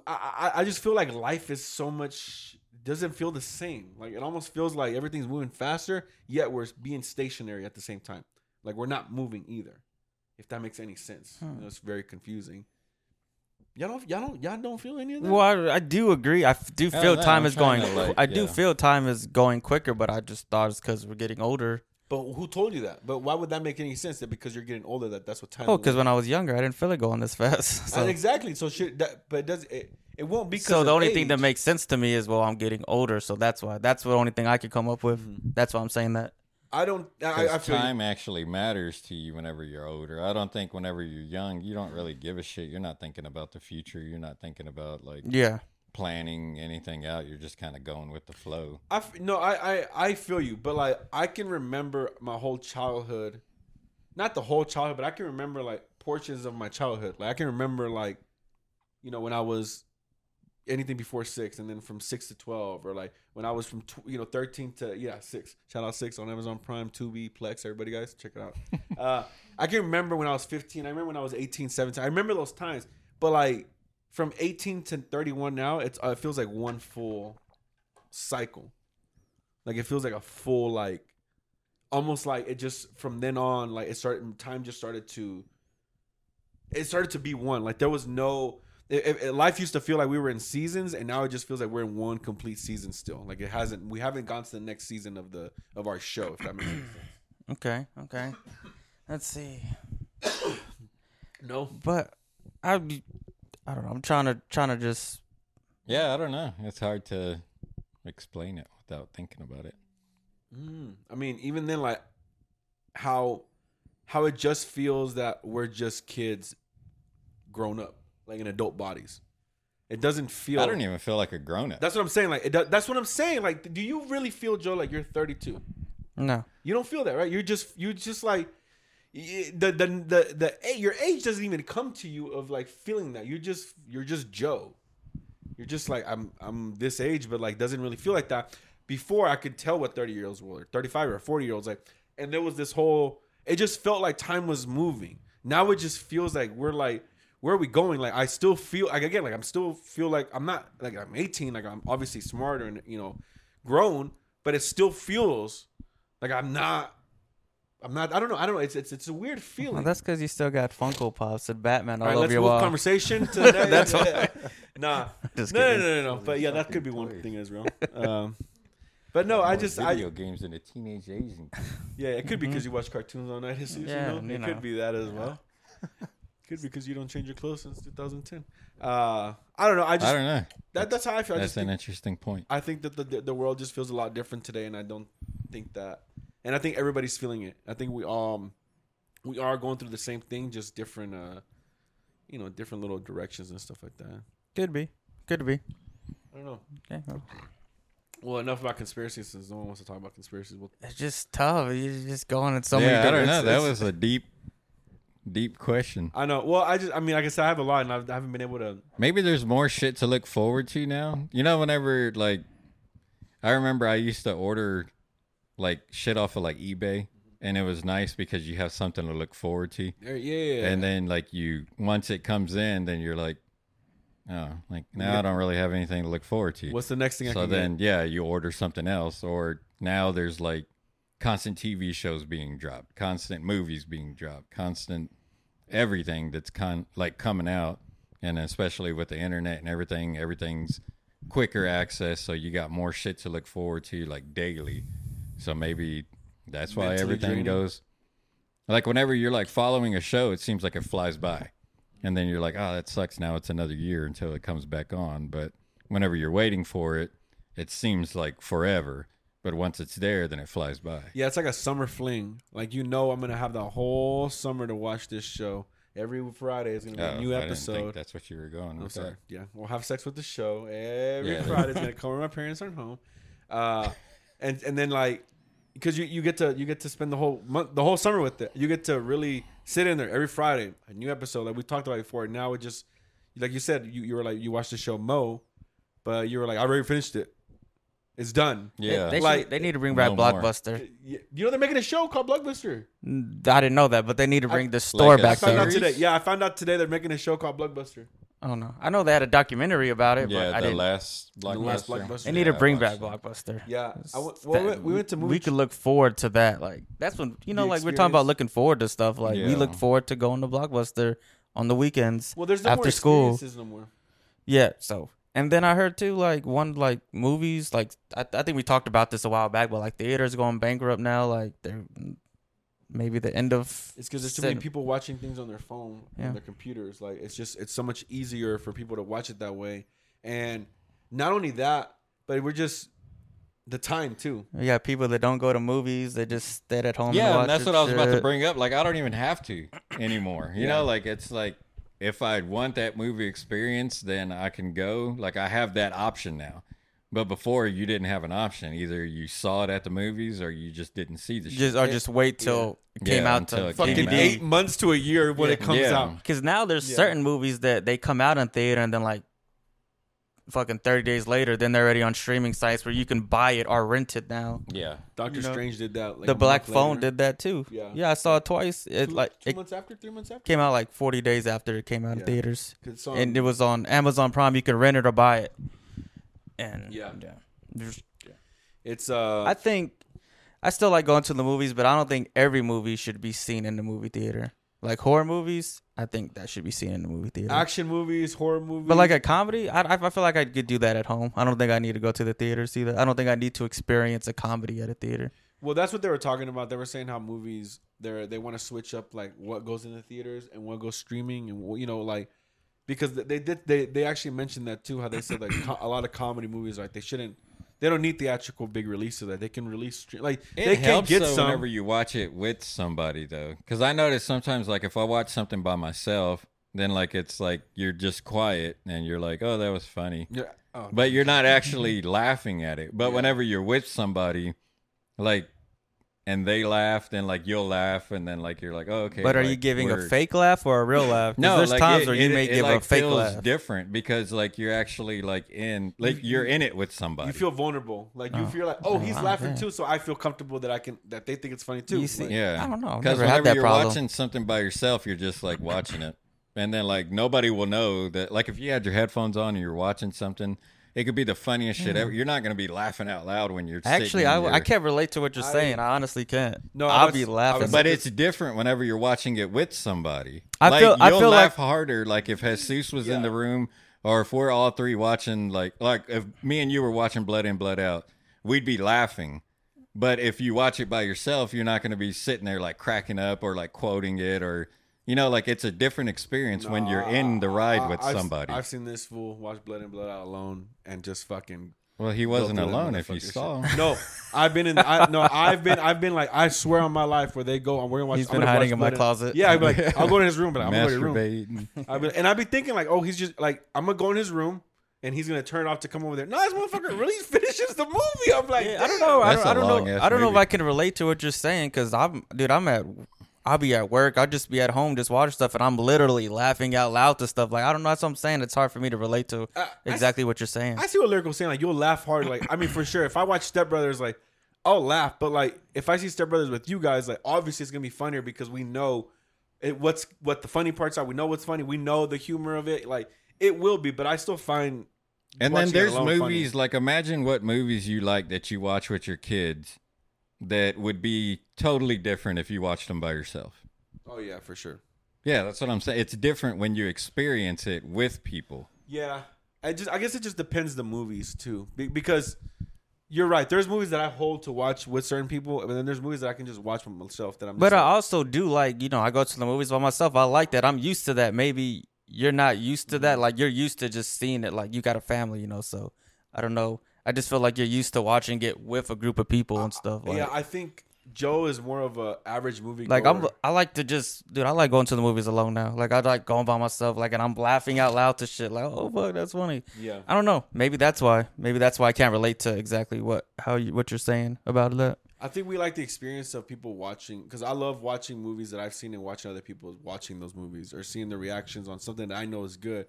I, I just feel like life is so much doesn't feel the same. Like it almost feels like everything's moving faster, yet we're being stationary at the same time. Like we're not moving either. If that makes any sense, Hmm. you know, it's very confusing. Y'all don't, y'all don't, y'all don't feel any of that. well, I, I do agree. I f- do I feel don't time I'm is going. to, like, I do yeah. feel time is going quicker, but I just thought it's because we're getting older. But who told you that? But why would that make any sense? That because you're getting older, that that's what time. Oh, because when I was younger, I didn't feel it going this fast. So, exactly. So shit. That, but it does it? It won't be. so the of only thing that makes sense to me is well, I'm getting older, so that's why. That's the only thing I could come up with. Mm-hmm. That's why I'm saying that. I don't. I, I feel. time actually matters to you whenever you're older. I don't think whenever you're young, you don't really give a shit. You're not thinking about the future. You're not thinking about like Yeah. planning anything out. You're just kind of going with the flow. I f- no. I, I I feel you, but like I can remember my whole childhood, not the whole childhood, but I can remember like portions of my childhood. Like I can remember like, you know, when I was anything before six, and then from six to twelve, or like when I was from tw- you know thirteen to yeah six. Shout out six on Amazon Prime, Tubi, Plex. Everybody, guys, check it out. uh, I can remember when I was fifteen. I remember when I was 18, 17. I remember those times, but like from eighteen to thirty one now, it's uh, it feels like one full cycle. Like it feels like a full like almost like it just from then on like it started time just started to it started to be one like there was no it, it- it- life used to feel like we were in seasons and now it just feels like we're in one complete season still like it hasn't we haven't gone to the next season of the of our show if that makes sense Okay. Okay. Let's see. no But I, I don't know. I'm trying to trying to just. Yeah, I don't know. It's hard to explain it without thinking about it. Mm. I mean, even then, like how how it just feels that we're just kids grown up, like in adult bodies. It doesn't feel. I don't even feel like a grown up. That's what I'm saying. Like, it, do- that's what I'm saying. Like, do you really feel, Joe, like you're 32? No. You don't feel that, right? You're just, you just like the the the the your age doesn't even come to you of like feeling that. You're just you're just Joe. You're just like I'm I'm this age, but like doesn't really feel like that. Before I could tell what 30 year olds were, 35 or 40 year olds like, and there was this whole. It just felt like time was moving. Now it just feels like we're like. Where are we going? Like I still feel like again, like I'm still feel like I'm not like I'm 18, like I'm obviously smarter and you know, grown, but it still feels like I'm not. I'm not. I don't know. I don't know. It's it's it's a weird feeling. Well, that's because you still got Funko Pops and Batman all All right, over let's your move wall. conversation to that. That's why. Nah, Just no, no, kidding. no, no, no. But yeah, that could be one thing as well. Um, but no, I More just, I video games than a teenage Asian. yeah, it could be because you watch cartoons all night. Jesus, Yeah, you know, you it know. could be that as well. Could be because you don't change your clothes since 2010. Uh, I don't know. I just I don't know. that that's how I feel. I That's just an think, interesting point. I think that the the world just feels a lot different today, and I don't think that. And I think everybody's feeling it. I think we um we are going through the same thing, just different uh you know different little directions and stuff like that. Could be. Could be. I don't know. Okay. well, Well, enough about conspiracies since no one wants to talk about conspiracies. Well, It's just tough. You're just going in so yeah, many I don't know. That was a deep, deep question. I know. Well, I just I mean, like I said, I have a lot, and I've, I haven't been able to. Maybe there's more shit to look forward to now. You know, whenever like, I remember I used to order like shit off of like eBay, and it was nice because you have something to look forward to. Yeah, yeah. And then like you, once it comes in, then you're like, oh, like now I don't really have anything to look forward to. what's the next thing I so then yeah, you order something else, or now there's like constant TV shows being dropped, constant movies being dropped, constant everything that's con like coming out, and especially with the internet and everything, everything's quicker access, so you got more shit to look forward to like daily. So maybe that's why Mentally everything draining. goes. Like whenever you're like following a show, it seems like it flies by, and then you're like, oh, that sucks. Now it's another year until it comes back on. But whenever you're waiting for it, it seems like forever. But once it's there, then it flies by. Yeah, it's like a summer fling. Like you know, I'm gonna have the whole summer to watch this show. Every Friday is gonna be Oh, a new episode. think that's what you were going. I'm with sorry. that. Yeah, we'll have sex with the show every Yeah. Friday. It's gonna come when my parents aren't home, uh, and and then like because you, you get to you get to spend the whole month the whole summer with it. You get to really sit in there every Friday a new episode like we talked about before. Now it just like you said you, you were like you watched the show Mo, but you were like I already finished it. It's done. Yeah, they, Like, should, they need to bring back no more. Blockbuster. You know they're making a show called Blockbuster. Mm, I didn't know that, but they need to bring the store like a back I found out Series? today. Yeah, I found out today they're making a show called Blockbuster. I don't know. I know they had a documentary about it, yeah. but I the didn't. last blockbuster. The last Blockbuster. They need Yeah, to I bring back watched. Blockbuster. Yeah, I went, That- well, we, went, we went to movie. we could look forward to that. Like that's when you know, The like we're talking about experience. looking forward to stuff. Like we Yeah. look forward to going to Blockbuster on the weekends. well, there's no after more school. experiences no more. Yeah. So and then I heard too, like one like movies, like I, I think we talked about this a while back, but like theaters going bankrupt now. Like they're maybe the end of. It's because there's too many people watching things on their phone, Yeah. on their computers. Like it's just it's so much easier for people to watch it that way. And not only that, but we're just the time too. You got people that don't go to movies; they just stay at home. and Yeah, watch and that's their what I was about to bring up. Like, I don't even have to anymore. You Yeah. know, like it's like if I want that movie experience, then I can go. Like, I have that option now. But before, you didn't have an option. Either you saw it at the movies, or you just didn't see the shit. Just or just wait till it came Yeah, out to it Fucking came out. eight months to a year when it comes Yeah. out. Because now there's Yeah. certain movies that they come out in theater and then like fucking 30 days later, then they're already on streaming sites where you can buy it or rent it now. yeah, Doctor You know, Strange did that. Like the Black Phone later. did that too. Yeah. Yeah, I saw it twice. It Two, like two it months after, three months after. came out like 40 days after it came out Yeah. in theaters. On- And it was on Amazon Prime. You could rent it or buy it. And Yeah. yeah. There's- it's uh, I think I still like going to the movies, but I don't think every movie should be seen in the movie theater. Like horror movies, I think that should be seen in the movie theater. action movies, horror movies. But like a comedy, I, I feel like I could do that at home. I don't think I need to go to the theater see that. I don't think I need to experience a comedy at a theater. Well, that's what they were talking about. They were saying how movies they they want to switch up like what goes in the theaters and what goes streaming, and you know, like because they did they they actually mentioned that too. How they said like a lot of comedy movies like they shouldn't they don't need theatrical big release releases that they can release like it they can helps get though some. whenever you watch it with somebody though, because I notice sometimes like if I watch something by myself, then like it's like you're just quiet and you're like, oh, that was funny. yeah. Oh, but you're not actually laughing at it. But Yeah. whenever you're with somebody, like, and they laugh, and like you'll laugh, and then like you're like, oh, okay. but are you like, giving a we're- fake laugh or a real laugh No, there's like, times it- where you it- may it, give like, a fake feels laugh. different because like you're actually like in like you're in it with somebody. you feel vulnerable. Like you Oh. feel like, oh, oh he's Oh, laughing yeah. too, so I feel comfortable that I can that they think it's funny too. You see- Like, yeah, I don't know. Because never had whenever that you're problem. watching something by yourself, you're just like watching it, and then like nobody will know that. Like if you had your headphones on and you're watching something, it could be the funniest shit ever. You're not gonna be laughing out loud when you're Actually, I, in I can't relate to what you're I- saying. I honestly can't. No, I I'll was- be laughing. was- But it's different whenever you're watching it with somebody. I like, feel- I you'll feel laugh like- harder. Like if Jesus was in the room, or if we're all three watching, like like if me and you were watching Blood In Blood Out, we'd be laughing. But if you watch it by yourself, you're not going to be sitting there like cracking up or like quoting it or you know like it's a different experience when you're in the ride with I've- somebody. I've seen this fool watch Blood and Blood Out alone and just fucking well, he wasn't through that alone if you motherfucker saw. him. No, I've been in. I, no, I've been. I've been like. I swear on my life, where they go, I'm gonna watch. He's I'm been gonna hiding watch in my Blood closet. Yeah, I'd be like, I'll go to his room, but I'm gonna go to your room. Masturbating. I'd be, and I'd be thinking like, oh, he's just like, I'm gonna go in his room, and he's gonna turn it off to come over there. No, this motherfucker really finishes the movie. I'm like, Yeah, I don't know. I That's don't, I a don't know. long-ass I don't know if movie. I can relate to what you're saying because I'm, dude. I'm at, I'll be at work. I'll just be at home, just watch stuff, and I'm literally laughing out loud to stuff. Like I don't know. That's what I'm saying. It's hard for me to relate to I- I exactly what you're saying. I see what lyrical saying. Like you'll laugh hard. Like I mean, for sure. If I watch Step Brothers, like I'll laugh. But like if I see Step Brothers with you guys, like obviously it's gonna be funnier because we know it. What's what the funny parts are. We know what's funny. We know the humor of it. Like it will be. But I still find. And then there's alone funny. movies like imagine what movies you like that you watch with your kids that would be totally different if you watched them by yourself. Oh yeah, for sure. Yeah, that's what I'm saying. It's different when you experience it with people. Yeah, I just I guess it just depends the movies too, Be- because you're right. There's movies that I hold to watch with certain people, and then there's movies that I can just watch by myself. That I'm. But just I like, also do like, you know, I go to the movies by myself. I like that. I'm used to that. Maybe you're not used to Mm-hmm. that. Like you're used to just seeing it. Like you got a family, you know. So I don't know. I just feel like you're used to watching it with a group of people and stuff. Like, yeah, I think Joe is more of a average movie. like I'm. I like to just, dude. I like going to the movies alone now. Like I like going by myself. Like and I'm laughing out loud to shit. Like oh fuck, that's funny. yeah. I don't know. Maybe that's why. Maybe that's why I can't relate to exactly what how you what you're saying about that. I think we like the experience of people watching because I love watching movies that I've seen and watching other people watching those movies or seeing the reactions on something that I know is good.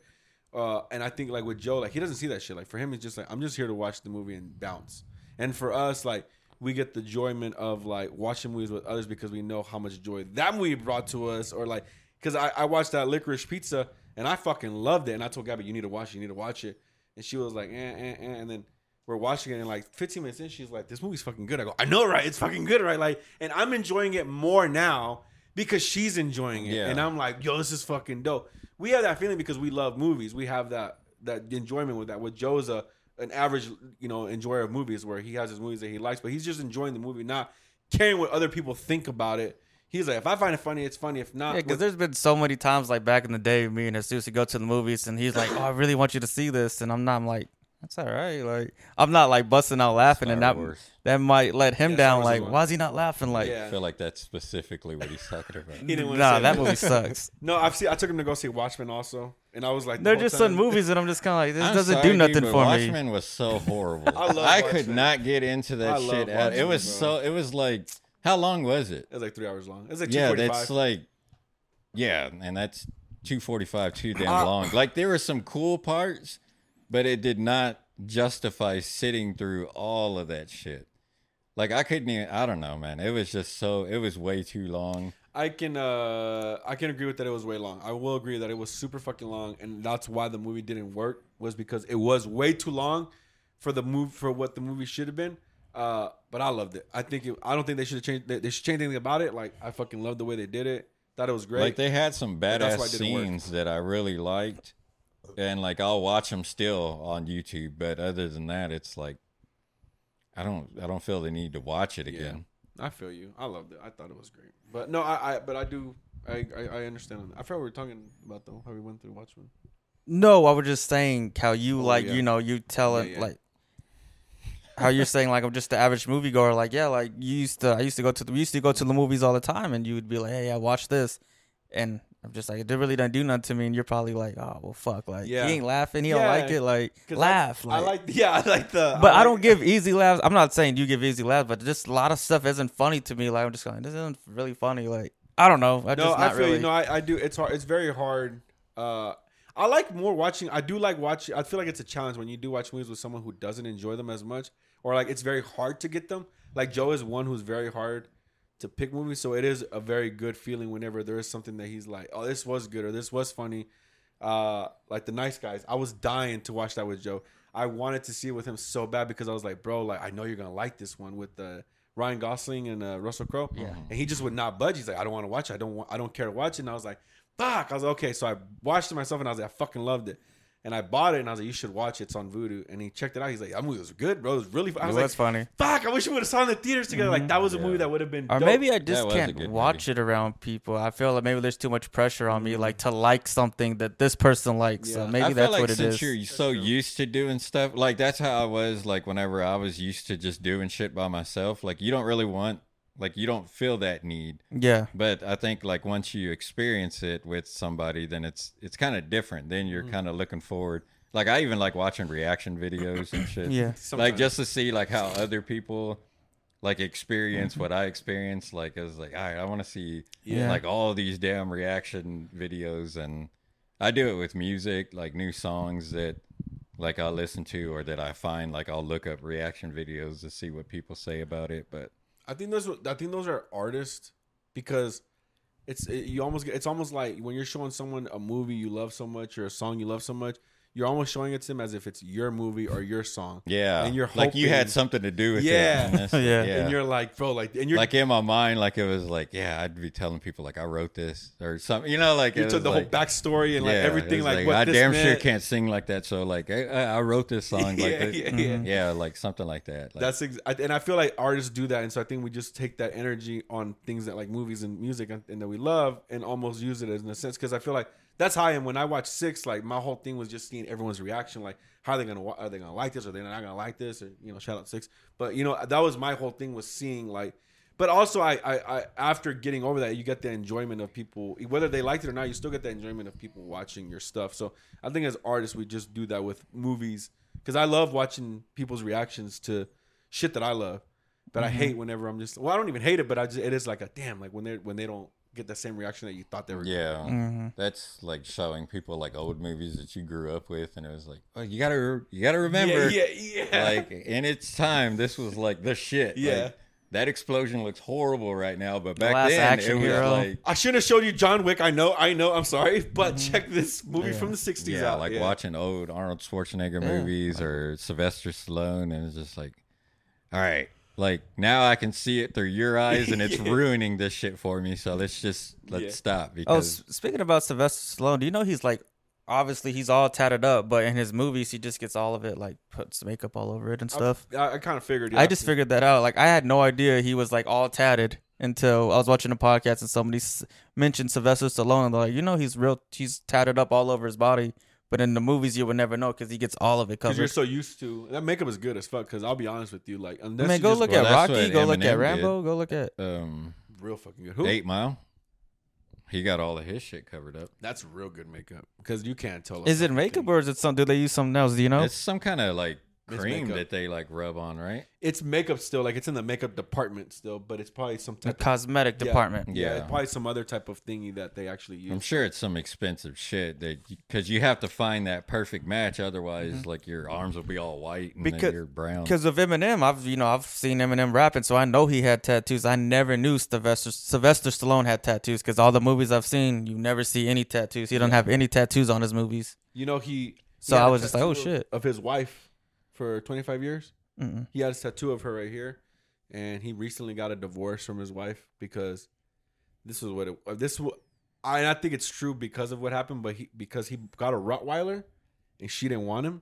Uh, and I think like with Joe, like he doesn't see that shit. Like for him, it's just like I'm just here to watch the movie and bounce. And for us, like we get the enjoyment of like watching movies with others because we know how much joy that movie brought to us. Or like because I, I watched that Licorice Pizza and I fucking loved it. And I told Gabby, you need to watch it. You need to watch it. And she was like, eh, eh, eh. and then we're watching it and like 15 minutes in, she's like, "This movie's fucking good." I go, "I know, right? It's fucking good, right?" Like, and I'm enjoying it more now because she's enjoying it, Yeah. and I'm like, "Yo, this is fucking dope." We have that feeling because we love movies. We have that that enjoyment with that. With Joe's a an average, you know, enjoyer of movies where he has his movies that he likes, but he's just enjoying the movie, not caring what other people think about it. He's like, if I find it funny, it's funny. If not, Yeah, because there's been so many times like back in the day, me and Jesus would go to the movies, and he's like, "Oh, I really want you to see this," and I'm not I'm like, "That's all right." Like I'm not like busting out laughing, and that Wars. that might let him Yeah, down. Like, one. why is he not laughing? Like, Yeah. I feel like that's specifically what he's talking about. He didn't wanna nah, that that. movie sucks. no, I've seen. I took him to go see Watchmen also, and I was like, They're whole just time- some movies that I'm just kind of like, this I'm doesn't sorry, do nothing but for me. Watchmen was so horrible. I love I could not get into that I love shit. At, it was bro. so. It was like, how long was it? It was like three hours long. It was like Yeah, that's like, yeah, and that's two forty five, too damn Uh, long. Like there were some cool parts, but it did not justify sitting through all of that shit. Like I couldn't even. I don't know, man. It was just so. It was way too long. I can uh I can agree with that it was way long. I will agree that it was super fucking long and that's why the movie didn't work was because it was way too long for the move for what the movie should have been. Uh but I loved it. I think it, I don't think they should have changed they, they should change anything about it. Like I fucking loved the way they did it. Thought it was great. Like they had some badass why work. scenes that I really liked, and like I'll watch them still on YouTube. But other than that, it's like I don't I don't feel the need to watch it again. I feel you. I loved it. I thought it was great. But no, I, I but I do I, I, I understand. I forgot we were talking about though, how we went through Watchmen. No, I was just saying how you Oh, like, yeah. you know, you tell it Yeah, yeah. like how you're saying like I'm just the average moviegoer. Like, yeah, like you used to, I used to go to the, we used to go to the movies all the time, and you would be like, hey, I watch this, and I'm just like, it really doesn't do nothing to me, and you're probably like, oh well, fuck, like Yeah. he ain't laughing, he don't like it, like laugh. I, I like, like yeah, I like the but I, like- don't give easy laughs. I'm not saying you give easy laughs, but just a lot of stuff isn't funny to me. Like I'm just going, this isn't really funny. Like I don't know. I No, just I feel really. you. No, I, I do. It's hard. It's very hard. Uh, I like more watching. I do like watching. I feel like it's a challenge when you do watch movies with someone who doesn't enjoy them as much, or like it's very hard to get them. Like Joe is one who's very hard to pick movies, so it is a very good feeling whenever there is something that he's like, "Oh, this was good," or "This was funny." Uh, like the Nice Guys. I was dying to watch that with Joe. I wanted to see it with him so bad because I was like, "Bro, like I know you're gonna like this one with uh, Ryan Gosling and uh, Russell Crowe." Yeah. and he just would not budge. He's like, I don't want to watch it. I don't want. I don't care to watch it. And I was like, fuck. I was like, okay. So I watched it myself, and I was like, I fucking loved it. And I bought it, and I was like, you should watch it. It's on Vudu. And he checked it out. He's like, that movie was good, bro. It was really. Fun. I it was was like, funny. fuck. I wish we would have saw it in the theaters together. Like that was a movie that would have been. Or dope. maybe I just can't good watch it around people. I feel like maybe there's too much pressure on Mm. me, like to like something that this person likes. So Yeah. maybe I feel that's like what it since is. you're so used to doing stuff, like that's how I was. Like whenever I was used to just doing shit by myself, like you don't really want, like you don't feel that need. Yeah, But I think like once you experience it with somebody, then it's it's kind of different. Then Mm. you're kind of looking forward. Like I even like watching reaction videos and shit. yeah. Like just to see like how other people like experience Mm-hmm. what I experienced. Like I was like, all right, I want to see Yeah. like all these damn reaction videos, and I do it with music, like new songs that like I listen to or that I find. Like I'll look up reaction videos to see what people say about it. But I think those. I think those are artists because it's it, you almost get. It's almost like when you're showing someone a movie you love so much or a song you love so much. You're almost showing it to them as if it's your movie or your song. yeah, And you're like you had something to do with Yeah. it. and Yeah. yeah. And you're like, bro, like, and you're like in my mind, like it was like, yeah, I'd be telling people like I wrote this or something, you know, like you it took was the like, whole backstory and like yeah, it everything, was like, what I this damn sure can't sing like that, so like I, I I wrote this song like yeah, that. yeah, Mm-hmm. yeah. yeah, like something like that. Like, That's ex- I- and I feel like artists do that, and so I think we just take that energy on things that like movies and music and, and that we love, and almost use it as in a sense because I feel like That's how I am when I watch six. Like my whole thing was just seeing everyone's reaction. Like how are they gonna are they gonna like this? Or they're they not gonna like this? Or you know, shout out six. But you know, that was my whole thing was seeing like. But also, I, I, I after getting over that, you get the enjoyment of people, whether they liked it or not. You still get the enjoyment of people watching your stuff. So I think as artists, we just do that with movies because I love watching people's reactions to shit that I love. But I mm-hmm. hate whenever I'm just well, I don't even hate it, but I just it is like a damn like when they when they don't get the same reaction that you thought they were. Yeah, Mm-hmm. that's like showing people like old movies that you grew up with, and it was like, oh, you gotta, you gotta remember, yeah, yeah. like in its time, this was like the shit. Yeah. Like, that explosion looks horrible right now, but back Last then it was hero. like, I should have showed you John Wick. I know, I know. I'm sorry, but check this movie Yeah. from the '60s yeah, out. like yeah. watching old Arnold Schwarzenegger Yeah. movies or Sylvester Stallone, and it's just like, all right, like now I can see it through your eyes, and it's Yeah. ruining this shit for me. So let's just let's Yeah. stop Oh, because s- speaking about Sylvester Stallone, do you know he's like, obviously he's all tatted up, but in his movies he just gets all of it, like puts makeup all over it and stuff. I, I kind of figured. I just figured that out. Like I had no idea he was like all tatted until I was watching a podcast and somebody s- mentioned Sylvester Stallone. And they're like, you know, he's real. He's tatted up all over his body, but in the movies you would never know because he gets all of it because you're so used to that makeup is good as fuck. Because I'll be honest with you, like unless Man, you go just- look Well, at Rocky. what Go look at Eminem Rambo. Go look at. um, real fucking good. Who? Eight Mile, he got all of his shit covered up. That's real good makeup because you can't tell. Is it makeup thing. or is it some? Do they use something else? Do you know? It's some kind of like It's cream makeup. that they like rub on, right? It's makeup still. Like it's in the makeup department still, but it's probably some the type. of, cosmetic Yeah. department. yeah, Yeah. it's probably some other type of thingy that they actually use. I'm sure it's some expensive shit that because you have to find that perfect match, otherwise, Mm-hmm. like your arms will be all white and Because- then you're brown. Because of Eminem, I've you know I've seen Eminem rapping, so I know he had tattoos. I never knew Sylvester Sylvester Stallone had tattoos because all the movies I've seen, you never see any tattoos. He don't have any tattoos on his movies. You know he. he So had I a was just like, tattoo oh, shit. Of his wife for 25 years. Mm-mm. He had a tattoo of her right here, and he recently got a divorce from his wife because this was what it. uh, This wa- I I think it's true because of what happened, but he because he got a Rottweiler, and she didn't want him,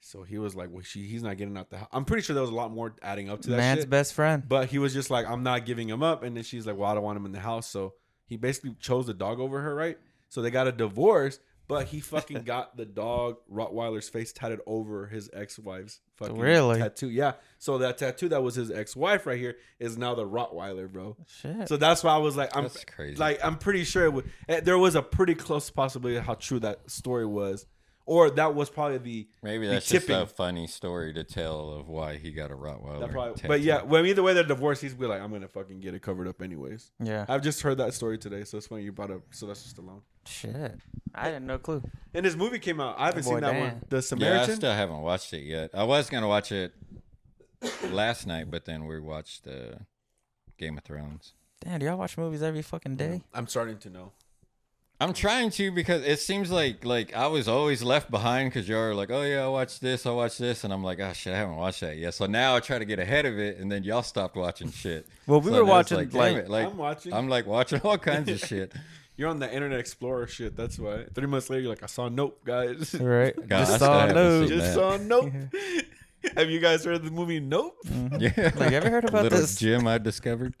so he was like, well, she he's not getting out the house. I'm pretty sure there was a lot more adding up to that Man's shit. best friend. But he was just like, I'm not giving him up. And then she's like, Well, I don't want him in the house. So he basically chose the dog over her, right? So they got a divorce, but he fucking got the dog Rottweiler's face tatted over his ex wife's fucking Really? tattoo. Yeah. So that tattoo that was his ex wife right here is now the Rottweiler, bro. Shit. So that's why I was like, I'm That's crazy. like, I'm pretty sure it would, eh, there was a pretty close possibility of how true that story was. Or that was probably the Maybe the that's just a funny story to tell of why he got a Rottweiler. That probably, but yeah, well, either way, they're divorced. He's be like, I'm gonna fucking get it covered up anyways. yeah. I've just heard that story today, so it's funny you brought up Sylvester Stallone. Shit. I didn't know clue. And his movie came out. I haven't Boy, seen that Dan. one. The yeah, I Samaritan. still haven't watched it yet. I was gonna watch it last night, but then we watched uh, Game of Thrones. Damn, do y'all watch movies every fucking day? I'm starting to know. I'm trying to because it seems like like I was always left behind because y'all are like, oh yeah, I watched this, I watched this, and I'm like, oh shit, I haven't watched that yet. So now I try to get ahead of it, and then y'all stopped watching shit. Well, we So were watching like, like, it, like I'm watching. I'm like watching all kinds of shit. You're on the Internet Explorer shit. That's why. Three months later, you're like, I saw Nope, guys. right. God, I Just still saw haven't no. seen Just that. saw Nope. Have you guys heard of the movie Nope? Yeah, mm-hmm. Like, ever heard about little this? gym I discovered.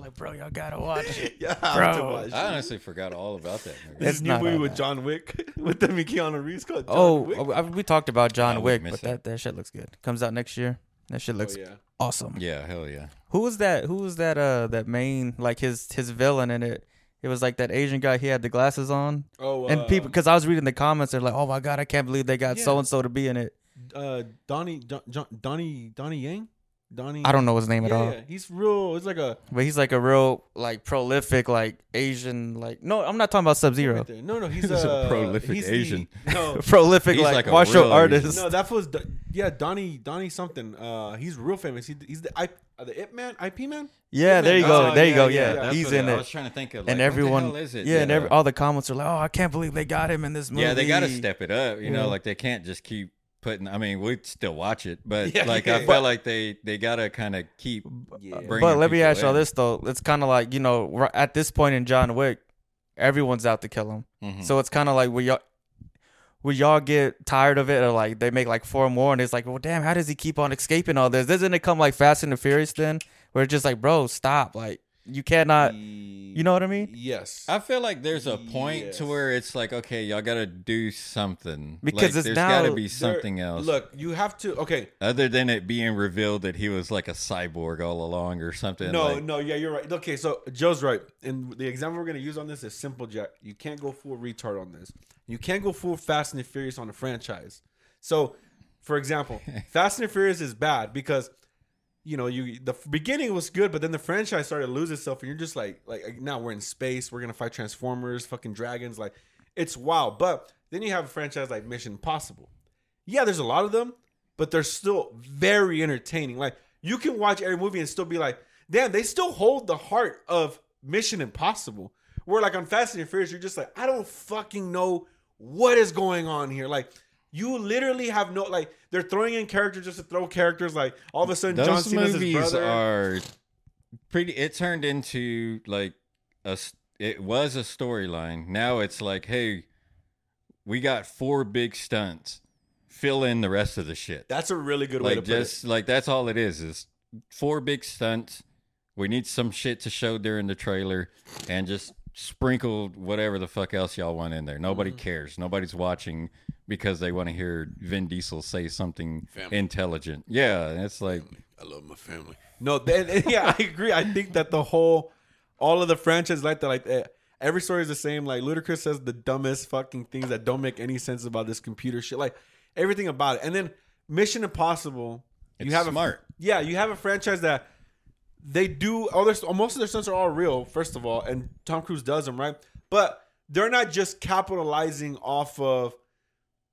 Like, bro, y'all gotta watch it. Yeah, I have to Bro. watch I honestly forgot all about that movie. This new movie with that. John Wick with them and Keanu Reeves called John Oh, Wick. oh, I- we talked about John would Wick, but it. that, that shit looks good. Comes out next year. That shit looks oh yeah. awesome. Yeah, hell yeah. Who was that? Who was that? Uh, that main like his his villain in it. It was like that Asian guy. He had the glasses on, Oh, and uh, people because I was reading the comments. They're like, "Oh my god, I can't believe they got so and so to be in it." uh, Donnie, Don, John, Donnie, Donnie Yang, Donnie. I don't know his name at all, yeah, he's real. It's like a but he's like a real like prolific like Asian like. No, I'm not talking about Sub Zero. right. No, no, he's, He's a uh, prolific he's the- Asian. no, prolific He's like, like martial real artist. no, that was yeah, Donnie, Donnie something. Uh, he's real famous. He, he's the I, uh, the Ip Man, IP Man. yeah, there you go. Oh, there you go. yeah, Yeah, yeah. He's in I it. I was trying to think of, like, and what the everyone, hell is it? yeah, and every, all the comments are like, "Oh, I can't believe they got him in this movie." Yeah, they got to step it up. You Yeah. know, like they can't just keep putting. I mean, we'd still watch it, but Yeah, like yeah. I felt like they they got to kind of keep. Yeah. But let me people ask y'all this though: it's kind of like you know, at this point in John Wick, everyone's out to kill him. Mhm. So it's kind of like we y'all will y'all get tired of it or like they make like four more and it's like, well, damn, how does he keep on escaping all this? Doesn't it come like Fast and the Furious then, where it's just like, bro, stop, like you cannot. You know what I mean? Yes. I feel like there's a point Yes. to where it's like, okay, y'all got to do something Because like, it's there's now- got to be There- something else. Look, you have to. Okay. other than it being revealed that he was like a cyborg all along or something. No, like, no, yeah, you're right. Okay, so Joe's right. And the example we're gonna use on this is simple, Jack. You can't go full retard on this. You can't go full Fast and Furious on a franchise. So, for example, Fast and Furious is bad because you know you the beginning was good, but then the franchise started to lose itself, and you're just like like now we're in space, we're gonna fight Transformers, fucking dragons, like it's wild. But then you have a franchise like Mission Impossible. Yeah, there's a lot of them, but they're still very entertaining. Like you can watch every movie and still be like, damn, they still hold the heart of Mission Impossible. Where like on Fast and Furious, you're just like, I don't fucking know what is going on here. Like you literally have no like they're throwing in characters just to throw characters. Like all of a sudden, John those Cena's his movies brother. are pretty. It turned into like a. It was a storyline. Now it's like, hey, we got four big stunts. Fill in the rest of the shit. That's a really good way to like put just like that's all it is is four big stunts we need some shit to show during the trailer and just sprinkle whatever the fuck else y'all want in there nobody Mm-hmm. cares nobody's watching because they want to hear vin diesel say something Family. intelligent yeah it's like it. I love my family. No, then yeah, I agree. I think that the whole, all of the franchise like that, like eh, every story is the same. Like Ludacris says the dumbest fucking things that don't make any sense about this computer shit. Like everything about it, and then Mission Impossible. It's you have a smart. A, yeah, you have a franchise that they do. All their most of their stunts are all real. First of all, and Tom Cruise does them right, but they're not just capitalizing off of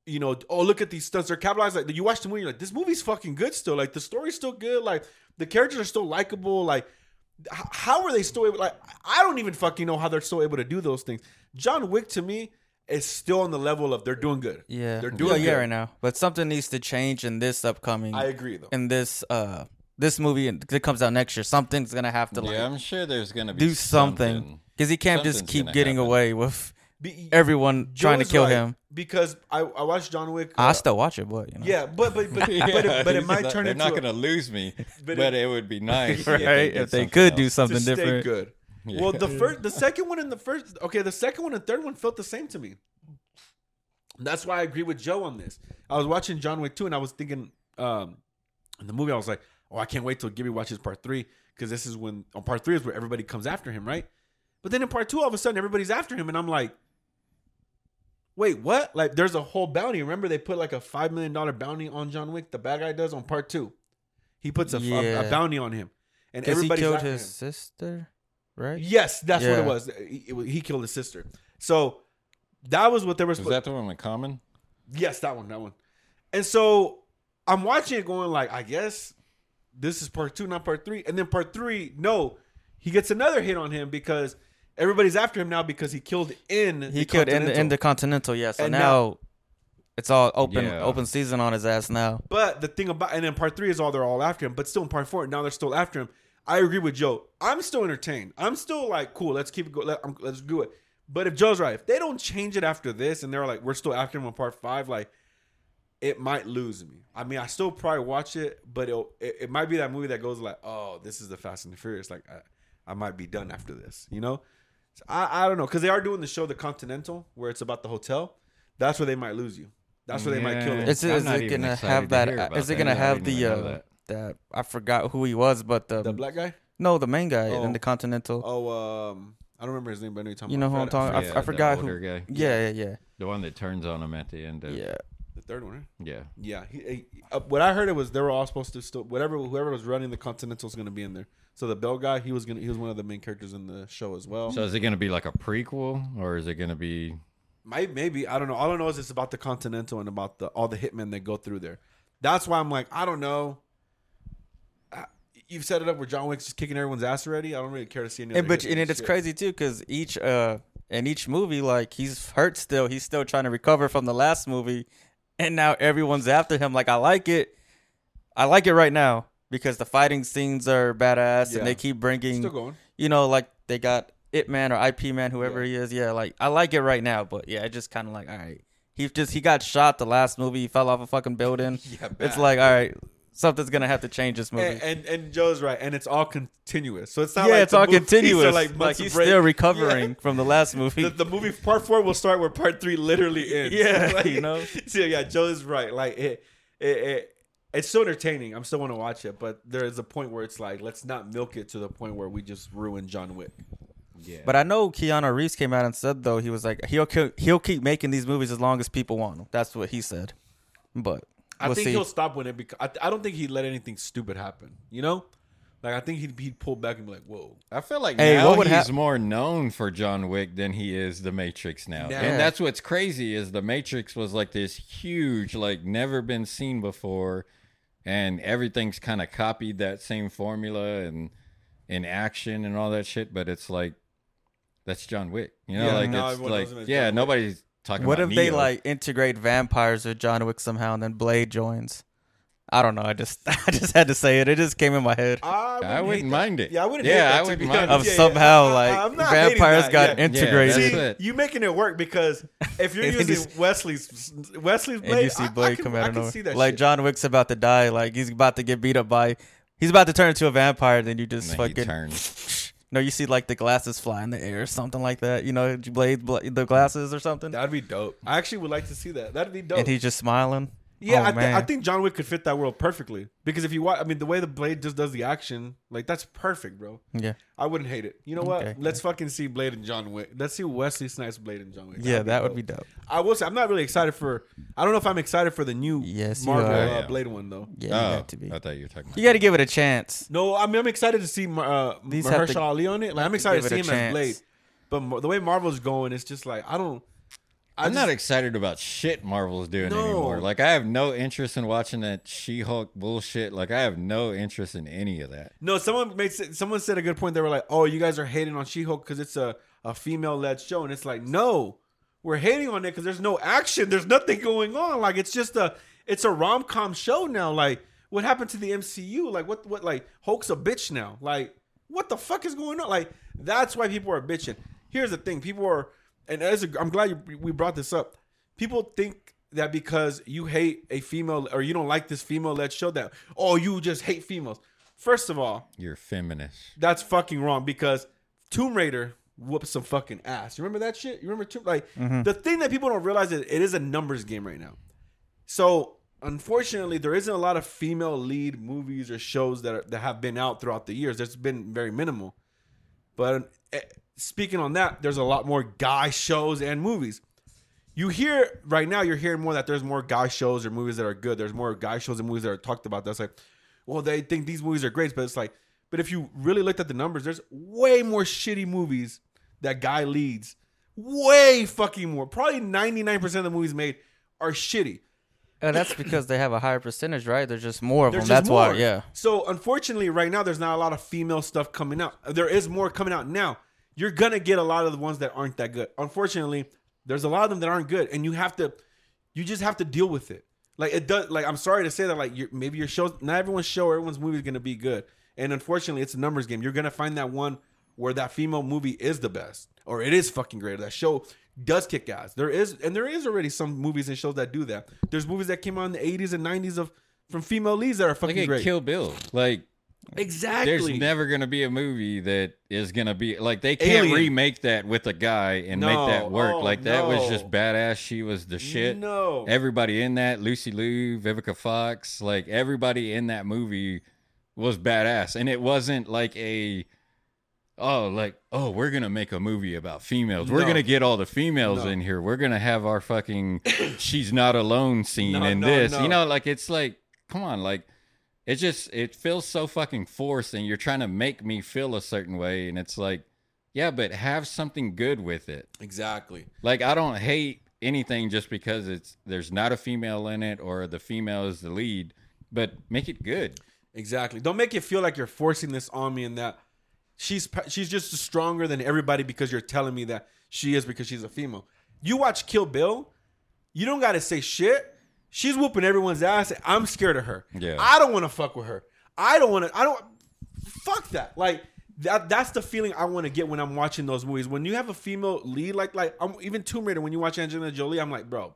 you know, oh look at these stunts. They're capitalized. Like you watch the movie, you're like, this movie's fucking good still. Like the story's still good. Like the characters are still likable. Like h- how are they still able? Like I don't even fucking know how they're still able to do those things. John Wick to me is still on the level of they're doing good. Yeah, they're doing yeah, good. right now. But something needs to change in this upcoming. I agree though. in this uh this movie that comes out next year. Something's gonna have to like yeah i'm sure there's gonna be do something because he can't just keep getting happen. away with Be- everyone Joe trying to kill right, him. because I, I watched John Wick. I uh, still watch it, but you know. yeah, but but but, but, it, but it might not- turn they're into not gonna lose me But but, it- it, would be nice right. did If they something could do something to stay different. good. Yeah. Well, the first, the second one, and the first. Okay, the second one and third one felt the same to me. That's why I agree with Joe on this. I was watching John Wick two, and I was thinking, um, in the movie, I was like, oh, I can't wait till Gibby watches part three because this is when on part three is where everybody comes after him, right? But then in part two, all of a sudden, everybody's after him, and I'm like, wait, what? Like, there's a whole bounty. Remember, they put like a five million dollar bounty on John Wick. The bad guy does on part two. He puts a, a- a, bounty on him, and Because he killed his him. sister, right? Yes, that's what it was. He, it he killed his sister. So that was what they were was supposed. that the one with common yes, that one, that one. And so I'm watching it, going like, I guess this is part two, not part three. And then part three, no, he gets another hit on him because everybody's after him now because he killed in. He the killed in the, in Continental. the Continental, yeah. So And now, now- it's all open Yeah. open season on his ass now. But the thing about and then part three is all they're all after him. But still in part four, now they're still after him. I agree with Joe. I'm still entertained. I'm still like, cool. Let's keep it going. Let, let's do it. But if Joe's right, if they don't change it after this, and they're like, we're still after him on part five, like, it might lose me. I mean, I still probably watch it, but it'll, it it might be that movie that goes like, oh, this is the Fast and the Furious. Like, I, I might be done after this. You know? So I I don't know because they are doing the show The Continental where it's about the hotel. That's where they might lose you. That's where they might kill Yeah. it. Is it, is not it gonna have to that? hear uh, Is it gonna I have the uh, that. that I forgot who he was, but the, the black guy. no, the main guy Oh. in the Continental. Oh, um, I don't remember his name, but I know you're talking you know about. who I'm Fat- talking. I, Yeah, I the forgot who. older guy. Yeah, yeah, the one that turns on him at the end of yeah. The third one, right? yeah Yeah. He, he- uh, what I heard it was they were all supposed to still whatever whoever was running the Continental is going to be in there. So the Bell guy, he was gonna he was one of the main characters in the show as well. So is it going to be like a prequel, or is it going to be? Might maybe I don't know. All I know is it's about the Continental and about the all the hitmen that go through there. That's why I'm like I don't know. Uh, You've set it up where John Wick's just kicking everyone's ass already. I don't really care to see any. And but hitmen and it's shit. crazy too because each uh in each movie like he's hurt still. He's still trying to recover from the last movie, and now everyone's after him. Like I like it, I like it right now because the fighting scenes are badass Yeah. and they keep bringing Still going. you know like they got Ip Man or IP Man whoever Yeah. he is. Yeah, like I like it right now, but yeah, it just kind of like all right. He just he got shot the last movie. He fell off a fucking building. Yeah, bad. It's like all right. Something's gonna have to change this movie. And, and and Joe's right, and it's all continuous. So it's not yeah, like it's all movies continuous. Like, like, he's break. still recovering Yeah. from the last movie. The, the movie part four will start where part three literally ends. Yeah, Like, you know? So yeah, Joe is right. Like it, it, it it's so entertaining. I'm still want to watch it, but there is a point where it's like, let's not milk it to the point where we just ruin John Wick. Yeah. But I know Keanu Reeves came out and said though he was like he'll he'll keep making these movies as long as people want them. That's what he said. But I we'll think see. he'll stop when it. Because I, I don't think he'd let anything stupid happen. You know, like I think he'd he'd pull back and be like, "Whoa." I feel like Hey, now what would he's hap- more known for John Wick than he is the Matrix now. Now. And that's what's crazy is the Matrix was like this huge, like never been seen before, and everything's kind of copied that same formula and in action and all that shit. But it's like that's John Wick, you know, Yeah, like it's like knows him as yeah, John Wick. nobody's talking. what about if they like integrate vampires with John Wick somehow and then Blade joins? I don't know. I just I just had to say it. It just came in my head. I, I wouldn't mind it. Yeah, I wouldn't. Yeah, hate that, I wouldn't be mind it. Of Yeah, yeah. somehow I- like I'm not hating vampires that, got yeah. integrated. that's See, you making it work because if you're using you- Wesley's Wesley's blade, and you see I- I, Blade can, come out of nowhere. Like shit. John Wick's about to die. Like he's about to get beat up by. He's about to turn into a vampire. Then you just And then he fucking no. You see like the glasses fly in the air or something like that. You know, Blade bla- the glasses or something. That'd be dope. I actually would like to see that. That'd be dope. and he's just smiling. Yeah, Oh, I, th- I think John Wick could fit that world perfectly because if you watch, I mean, the way the blade just does the action, like that's perfect, bro. Yeah, I wouldn't hate it. You know what? Okay. Let's fucking see Blade and John Wick. Let's see Wesley Snipes Blade and John Wick. yeah, that would be dope. I will say I'm not really excited for. I don't know if I'm excited for the new Yes, Marvel uh, Yeah. Blade one though. Yeah, you oh, have to be. I thought you were talking. About You got to give it a chance. No, I mean I'm excited to see uh, These have Mahershala to- Ali on it. Like I'm excited to give see him a as Blade. But the way Marvel's going, it's just like I don't. I'm just- not excited about shit Marvel's doing No. anymore. Like I have no interest in watching that She-Hulk bullshit. Like I have no interest in any of that. No, someone made someone said a good point. They were like, "Oh, you guys are hating on She-Hulk because it's a a female led show," and it's like, no, we're hating on it because there's no action. There's nothing going on. Like it's just a it's a rom com show now. Like what happened to the MCU? Like what what like Hulk's a bitch now? Like what the fuck is going on? Like that's why people are bitching. Here's the thing: people are, and as a, I'm glad you, we brought this up. People think that because you hate a female or you don't like this female led show that oh you just hate females. First of all, You're feminist. that's fucking wrong because Tomb Raider whooped some fucking ass. You remember that shit? You remember Tomb like the thing that people don't realize is it is a numbers game right now. So unfortunately, there isn't a lot of female lead movies or shows that are, that have been out throughout the years. There's been very minimal. But eh, speaking on that, there's a lot more guy shows and movies. You hear right now, you're hearing more that there's more guy shows or movies that are good. There's more guy shows and movies that are talked about. That's like, well, they think these movies are great, but it's like, but if you really looked at the numbers, there's way more shitty movies that guy leads. Way fucking more. Probably 99% of the movies made are shitty. And that's because they have a higher percentage, right? There's just more of There's them. That's more. why, yeah. So unfortunately, right now there's not a lot of female stuff coming out. There is more coming out now. You're gonna get a lot of the ones that aren't that good. Unfortunately, there's a lot of them that aren't good, and you have to, you just have to deal with it. Like it does. Like I'm sorry to say that. Like your maybe your show, not everyone's show, everyone's movie is gonna be good. And unfortunately, it's a numbers game. You're gonna find that one where that female movie is the best, or it is fucking great. Or that show does kick ass. There is, and there is already some movies and shows that do that. There's movies that came out in the 80s and 90s of from female leads that are fucking at great. Kill Bill. Like Exactly. there's never gonna be a movie that is gonna be like they can't Alien. remake that with a guy and No. make that work. Oh, like that was just badass. She was the shit. No. Everybody in that, Lucy Liu, Vivica Fox, like everybody in that movie was badass. And it wasn't like a oh, like, oh, we're gonna make a movie about females. We're gonna get all the females No. in here. We're gonna have our fucking she's not alone scene No, in no, this. no. You know, like it's like, come on, like it just it feels so fucking forced and you're trying to make me feel a certain way and it's like yeah but have something good with it exactly. like i don't hate anything just because it's there's not a female in it or the female is the lead but make it good Exactly. Don't make it feel like you're forcing this on me and that she's she's just stronger than everybody because you're telling me that she is because she's a female. You watch Kill Bill, you don't got to say shit. She's whooping everyone's ass. I'm scared of her. Yeah. I don't want to fuck with her. I don't want to. I don't. Fuck that. Like that. That's the feeling I want to get when I'm watching those movies. When you have a female lead, like like I'm, even Tomb Raider. When you watch Angelina Jolie, I'm like, bro,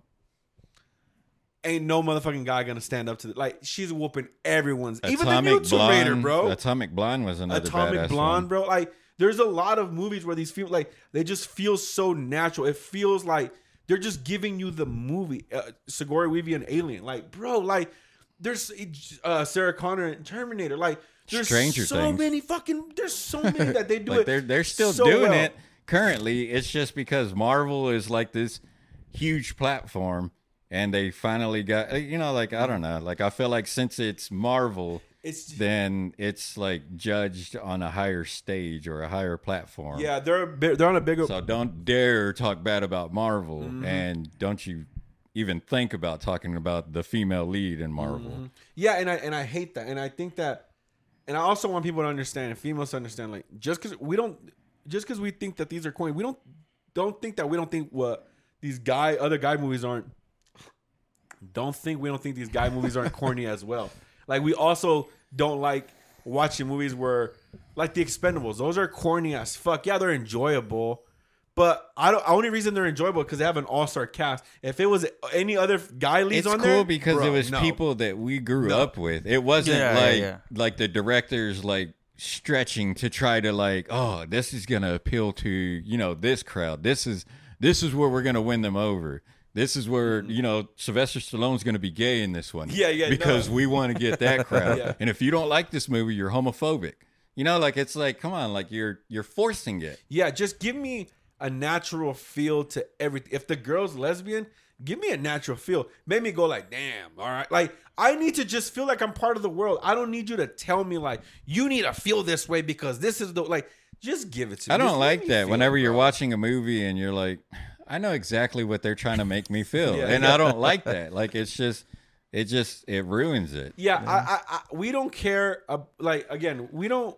ain't no motherfucking guy gonna stand up to the, like she's whooping everyone's even the new Atomic Tomb Raider, Blonde, bro. Atomic Blonde was another Atomic Blonde, one. bro. Like there's a lot of movies where these feel like they just feel so natural. It feels like they're just giving you the movie. Uh, Sigourney Weaver and Alien, like bro, like there's uh, Sarah Connor and Terminator, like there's Stranger so Things. many fucking there's so many that they do like it. they're they're still so doing well. it currently. It's just because Marvel is like this huge platform, and they finally got you know like I don't know like I feel like since it's Marvel, It's then it's like judged on a higher stage or a higher platform. yeah, they're they're on a bigger. So don't dare talk bad about Marvel, Mm-hmm. and don't you even think about talking about the female lead in Marvel. Mm-hmm. Yeah, and I and I hate that, and I think that, and I also want people to understand, and females to understand, like just because we don't, just because we think that these are corny, we don't don't think that we don't think what these guy other guy movies aren't. Don't think we don't think these guy movies aren't corny as well. Like we also don't like watching movies where, like the Expendables, those are corny as fuck. Yeah, they're enjoyable. But I don't. Only reason they're enjoyable because they have an all star cast. If it was any other guy leads on this, It's on cool there, because bro, it was no. people that we grew No. up with. It wasn't Yeah, yeah, like yeah. like the directors like stretching to try to like, oh, this is gonna appeal to you know this crowd. This is this is where we're gonna win them over. This is where you know Sylvester Stallone's gonna be gay in this one. Mm-hmm. Yeah, yeah, Because no. we want to get that crowd. Yeah. And if you don't like this movie, you're homophobic. You know, like it's like, come on, like you're you're forcing it. Yeah, just give me a natural feel to everything. If the girl's lesbian, give me a natural feel. Make me go like, damn, all right. Like I need to just feel like I'm part of the world. I don't need you to tell me like you need to feel this way because this is the like. Just give it to me. I don't like that. Whenever it, you're watching a movie and you're like, I know exactly what they're trying to make me feel, Yeah, and yeah. I don't like that. Like it's just, it just it ruins it. Yeah, I, I, I, we don't care. Uh, like again, we don't.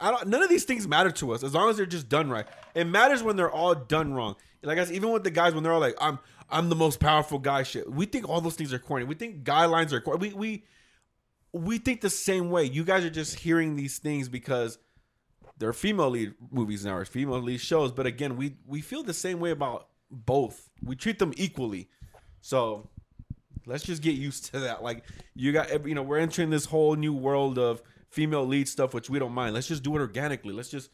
I don't. None of these things matter to us as long as they're just done right. It matters when they're all done wrong. Like I said, even with the guys when they're all like, "I'm, I'm the most powerful guy." Shit, we think all those things are corny. We think guidelines are corny. We, we, we think the same way. You guys are just hearing these things because they're female lead movies now or female lead shows. But again, we we feel the same way about both. We treat them equally. So let's just get used to that. Like you got, you know, we're entering this whole new world of female lead stuff, which we don't mind. Let's just do it organically. Let's just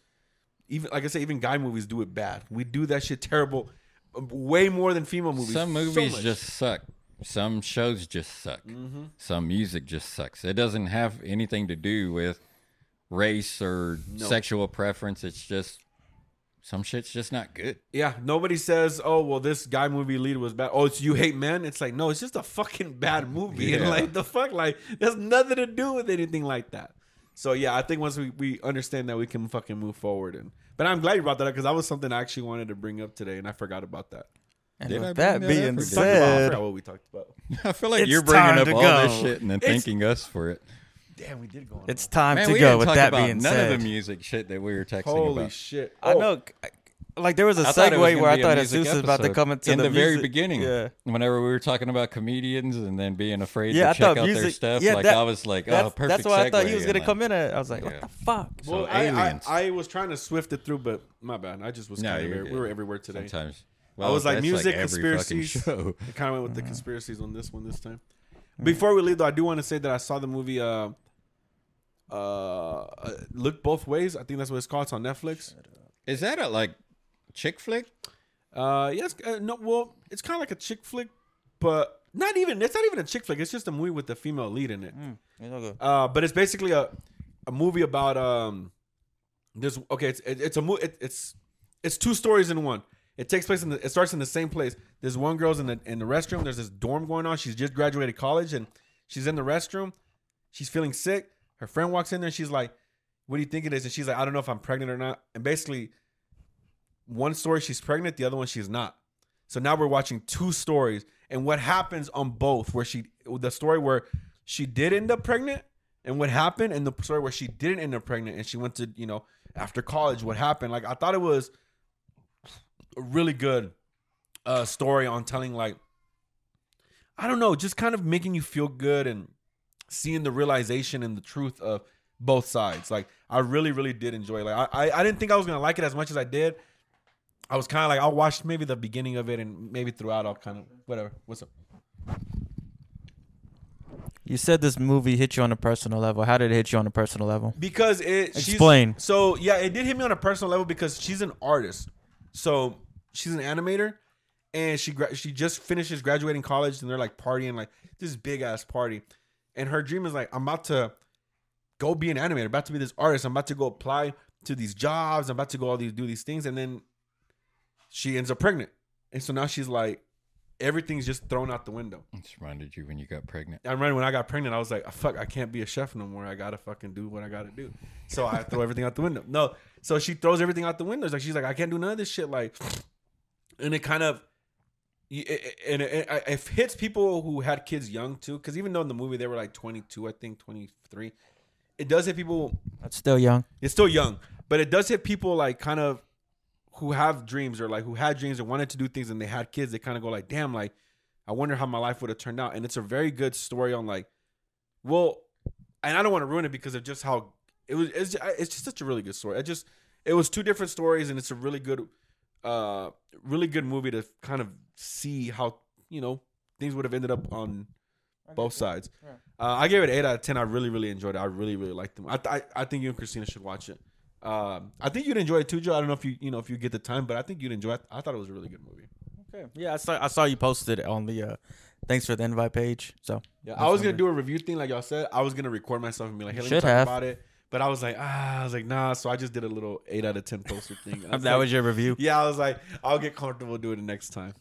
even like I say, even guy movies do it bad. We do that shit terrible, way more than female movies. Some movies much. just suck. Some shows just suck. Mm-hmm. Some music just sucks. It doesn't have anything to do with race or No. sexual preference. It's just some shit's just not good. yeah. Nobody says, "Oh, well, this guy movie lead was bad." Oh, it's you hate men. It's like no, it's just a fucking bad movie. And like the fuck, like there's nothing to do with anything like that. So yeah, I think once we, we understand that, we can fucking move forward. And but I'm glad you brought that up because that was something I actually wanted to bring up today, and I forgot about that. And Did with bring that that being up or did- We talked about, I said, forgot what we talked about. I feel like It's you're bringing up to all this shit and then It's- thanking us for it. Damn, we did go on. it's time Man, to we go. didn't With talk that about being none said, of the music shit that we were texting Holy about. shit! I Oh, know. like there was a I thought it segue was gonna where I be a thought music Jesus was about to episode come into in the, very music- beginning. Yeah. Whenever we were talking about comedians and then being afraid Yeah, I to check thought out music. their stuff, yeah, like that- I was like, oh, that's, perfect. That's why I thought he was gonna come in. At, I was like, Yeah. what the fuck? So Well, I, I, aliens. I was trying to swift it through, but my bad. I just was No, kind of you're we were everywhere today. Sometimes. I was like that's music every fucking conspiracies. show. I kind of went with the conspiracies on this one this time. Before we leave, though, I do want to say that I saw the movie. Uh, uh, look both ways. I think that's what it's called. It's on Netflix. Is that a like chick flick? Uh, yes, uh, no, well, it's kind of like a chick flick, but not even. It's not even a chick flick. It's just a movie with the female lead in it. You know, go. Uh, but it's basically a a movie about um this okay it's it, it's a movie it, it's it's two stories in one. It takes place in the it starts in the same place. There's one girl's in the in the restroom. There's this dorm going on. She's just graduated college and she's in the restroom. She's feeling sick. Her friend walks in there and she's like, "What do you think it is?" And she's like, "I don't know if I'm pregnant or not." And basically, one story she's pregnant, the other one she's not. So now we're watching two stories and what happens on both. Where she the story where she did end up pregnant and what happened, and the story where she didn't end up pregnant and she went to you know after college what happened. Like I thought it was a really good uh, story on telling like I don't know, just kind of making you feel good and seeing the realization and the truth of both sides. Like I really, really did enjoy. it. Like I, I, I didn't think I was gonna like it as much as I did. I was kind of like I'll watch maybe the beginning of it and maybe throughout I'll kind of whatever. What's up? You said this movie hit you on a personal level. How did it hit you on a personal level? because it she's- Explain. so yeah it did hit me on a personal level because she's an artist so she's an animator and she gra- she just finishes graduating college and they're like partying like this big ass party and her dream is like i'm about to go be an animator about to be this artist i'm about to go apply to these jobs i'm about to go all these do these things and then she ends up pregnant and so now she's like everything's just thrown out the window It's reminded you when you got pregnant. I remember when I got pregnant, I was like, "Fuck, I can't be a chef no more. I gotta fucking do what I gotta do." So I throw everything out the window. No, so she throws everything out the window. It's like she's like, "I can't do none of this shit." Like, and it kind of, Eh, eh, and eh, it, it, it hits people who had kids young too. Because even though in the movie they were like twenty two, I think twenty three, it does hit people. That's still young. It's still young, but it does hit people like kind of who have dreams or like who had dreams and wanted to do things and they had kids. They kind of go like, "Damn, like." I wonder how my life would have turned out. And it's a very good story on like, well, and I don't want to ruin it because of just how it was. It's, just, it's just such a really good story. It just it was two different stories, and it's a really good, uh, really good movie to kind of see how you know things would have ended up on both sides. Uh, I gave it eight out of ten. I really, really enjoyed it. I really, really liked them. I, I, I think you and Christina should watch it. Um, I think you'd enjoy it too, Joe. I don't know if you, you know, if you get the time, but I think you'd enjoy it. I thought it was a really good movie. Okay. Yeah, I saw I saw you posted it on the uh thanks for the invite page. So Yeah, I was gonna do a review thing like y'all said. I was gonna record myself and be like, "Hey, let me Should talk have. about it." But I was like, ah, I was like, nah. So I just did a little eight out of ten poster thing. I that like- was your review. yeah. I was like, I'll get comfortable doing it next time.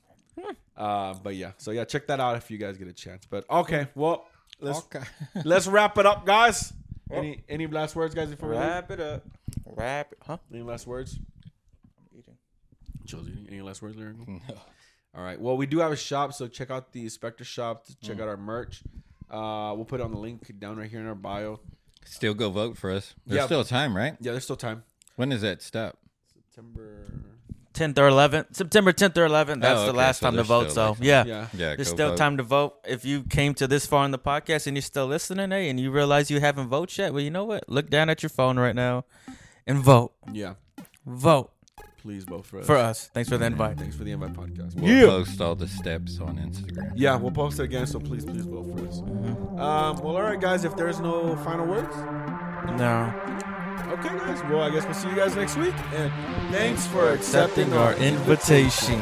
Uh, but yeah, so yeah, check that out if you guys get a chance. But okay, well, let's Okay. let's wrap it up, guys. Any any last words, guys? Before we leave? Wrap it up. Wrap it. Huh? Any last words? I'm eating. Chills eating. Any last words, Lyrical? No. All right. Well, we do have a shop, so check out the Spektre shop to Mm. check out our merch. Uh, we'll put it on the link down right here in our bio. Still go vote for us. There's Yeah. still time, right? Yeah, there's still time. When does that stop? September. 10th or 11th. September 10th or 11th. That's Oh, the okay, last so time to there's vote. still, So, like, yeah. Yeah. Yeah, There's go still vote. time to vote. If you came to this far in the podcast and you're still listening, hey, and you realize you haven't voted yet, well, you know what? Look down at your phone right now and vote. Yeah. Vote Please vote for us. for us. Thanks for the invite. Thanks for the invite podcast. We'll Yeah. post all the steps on Instagram. Yeah, we'll post it again, so please, please vote for us. Um, well, all right, guys. If there's no final words, No. okay, guys. Well, I guess we'll see you guys next week. And thanks for accepting Accepting our invitation.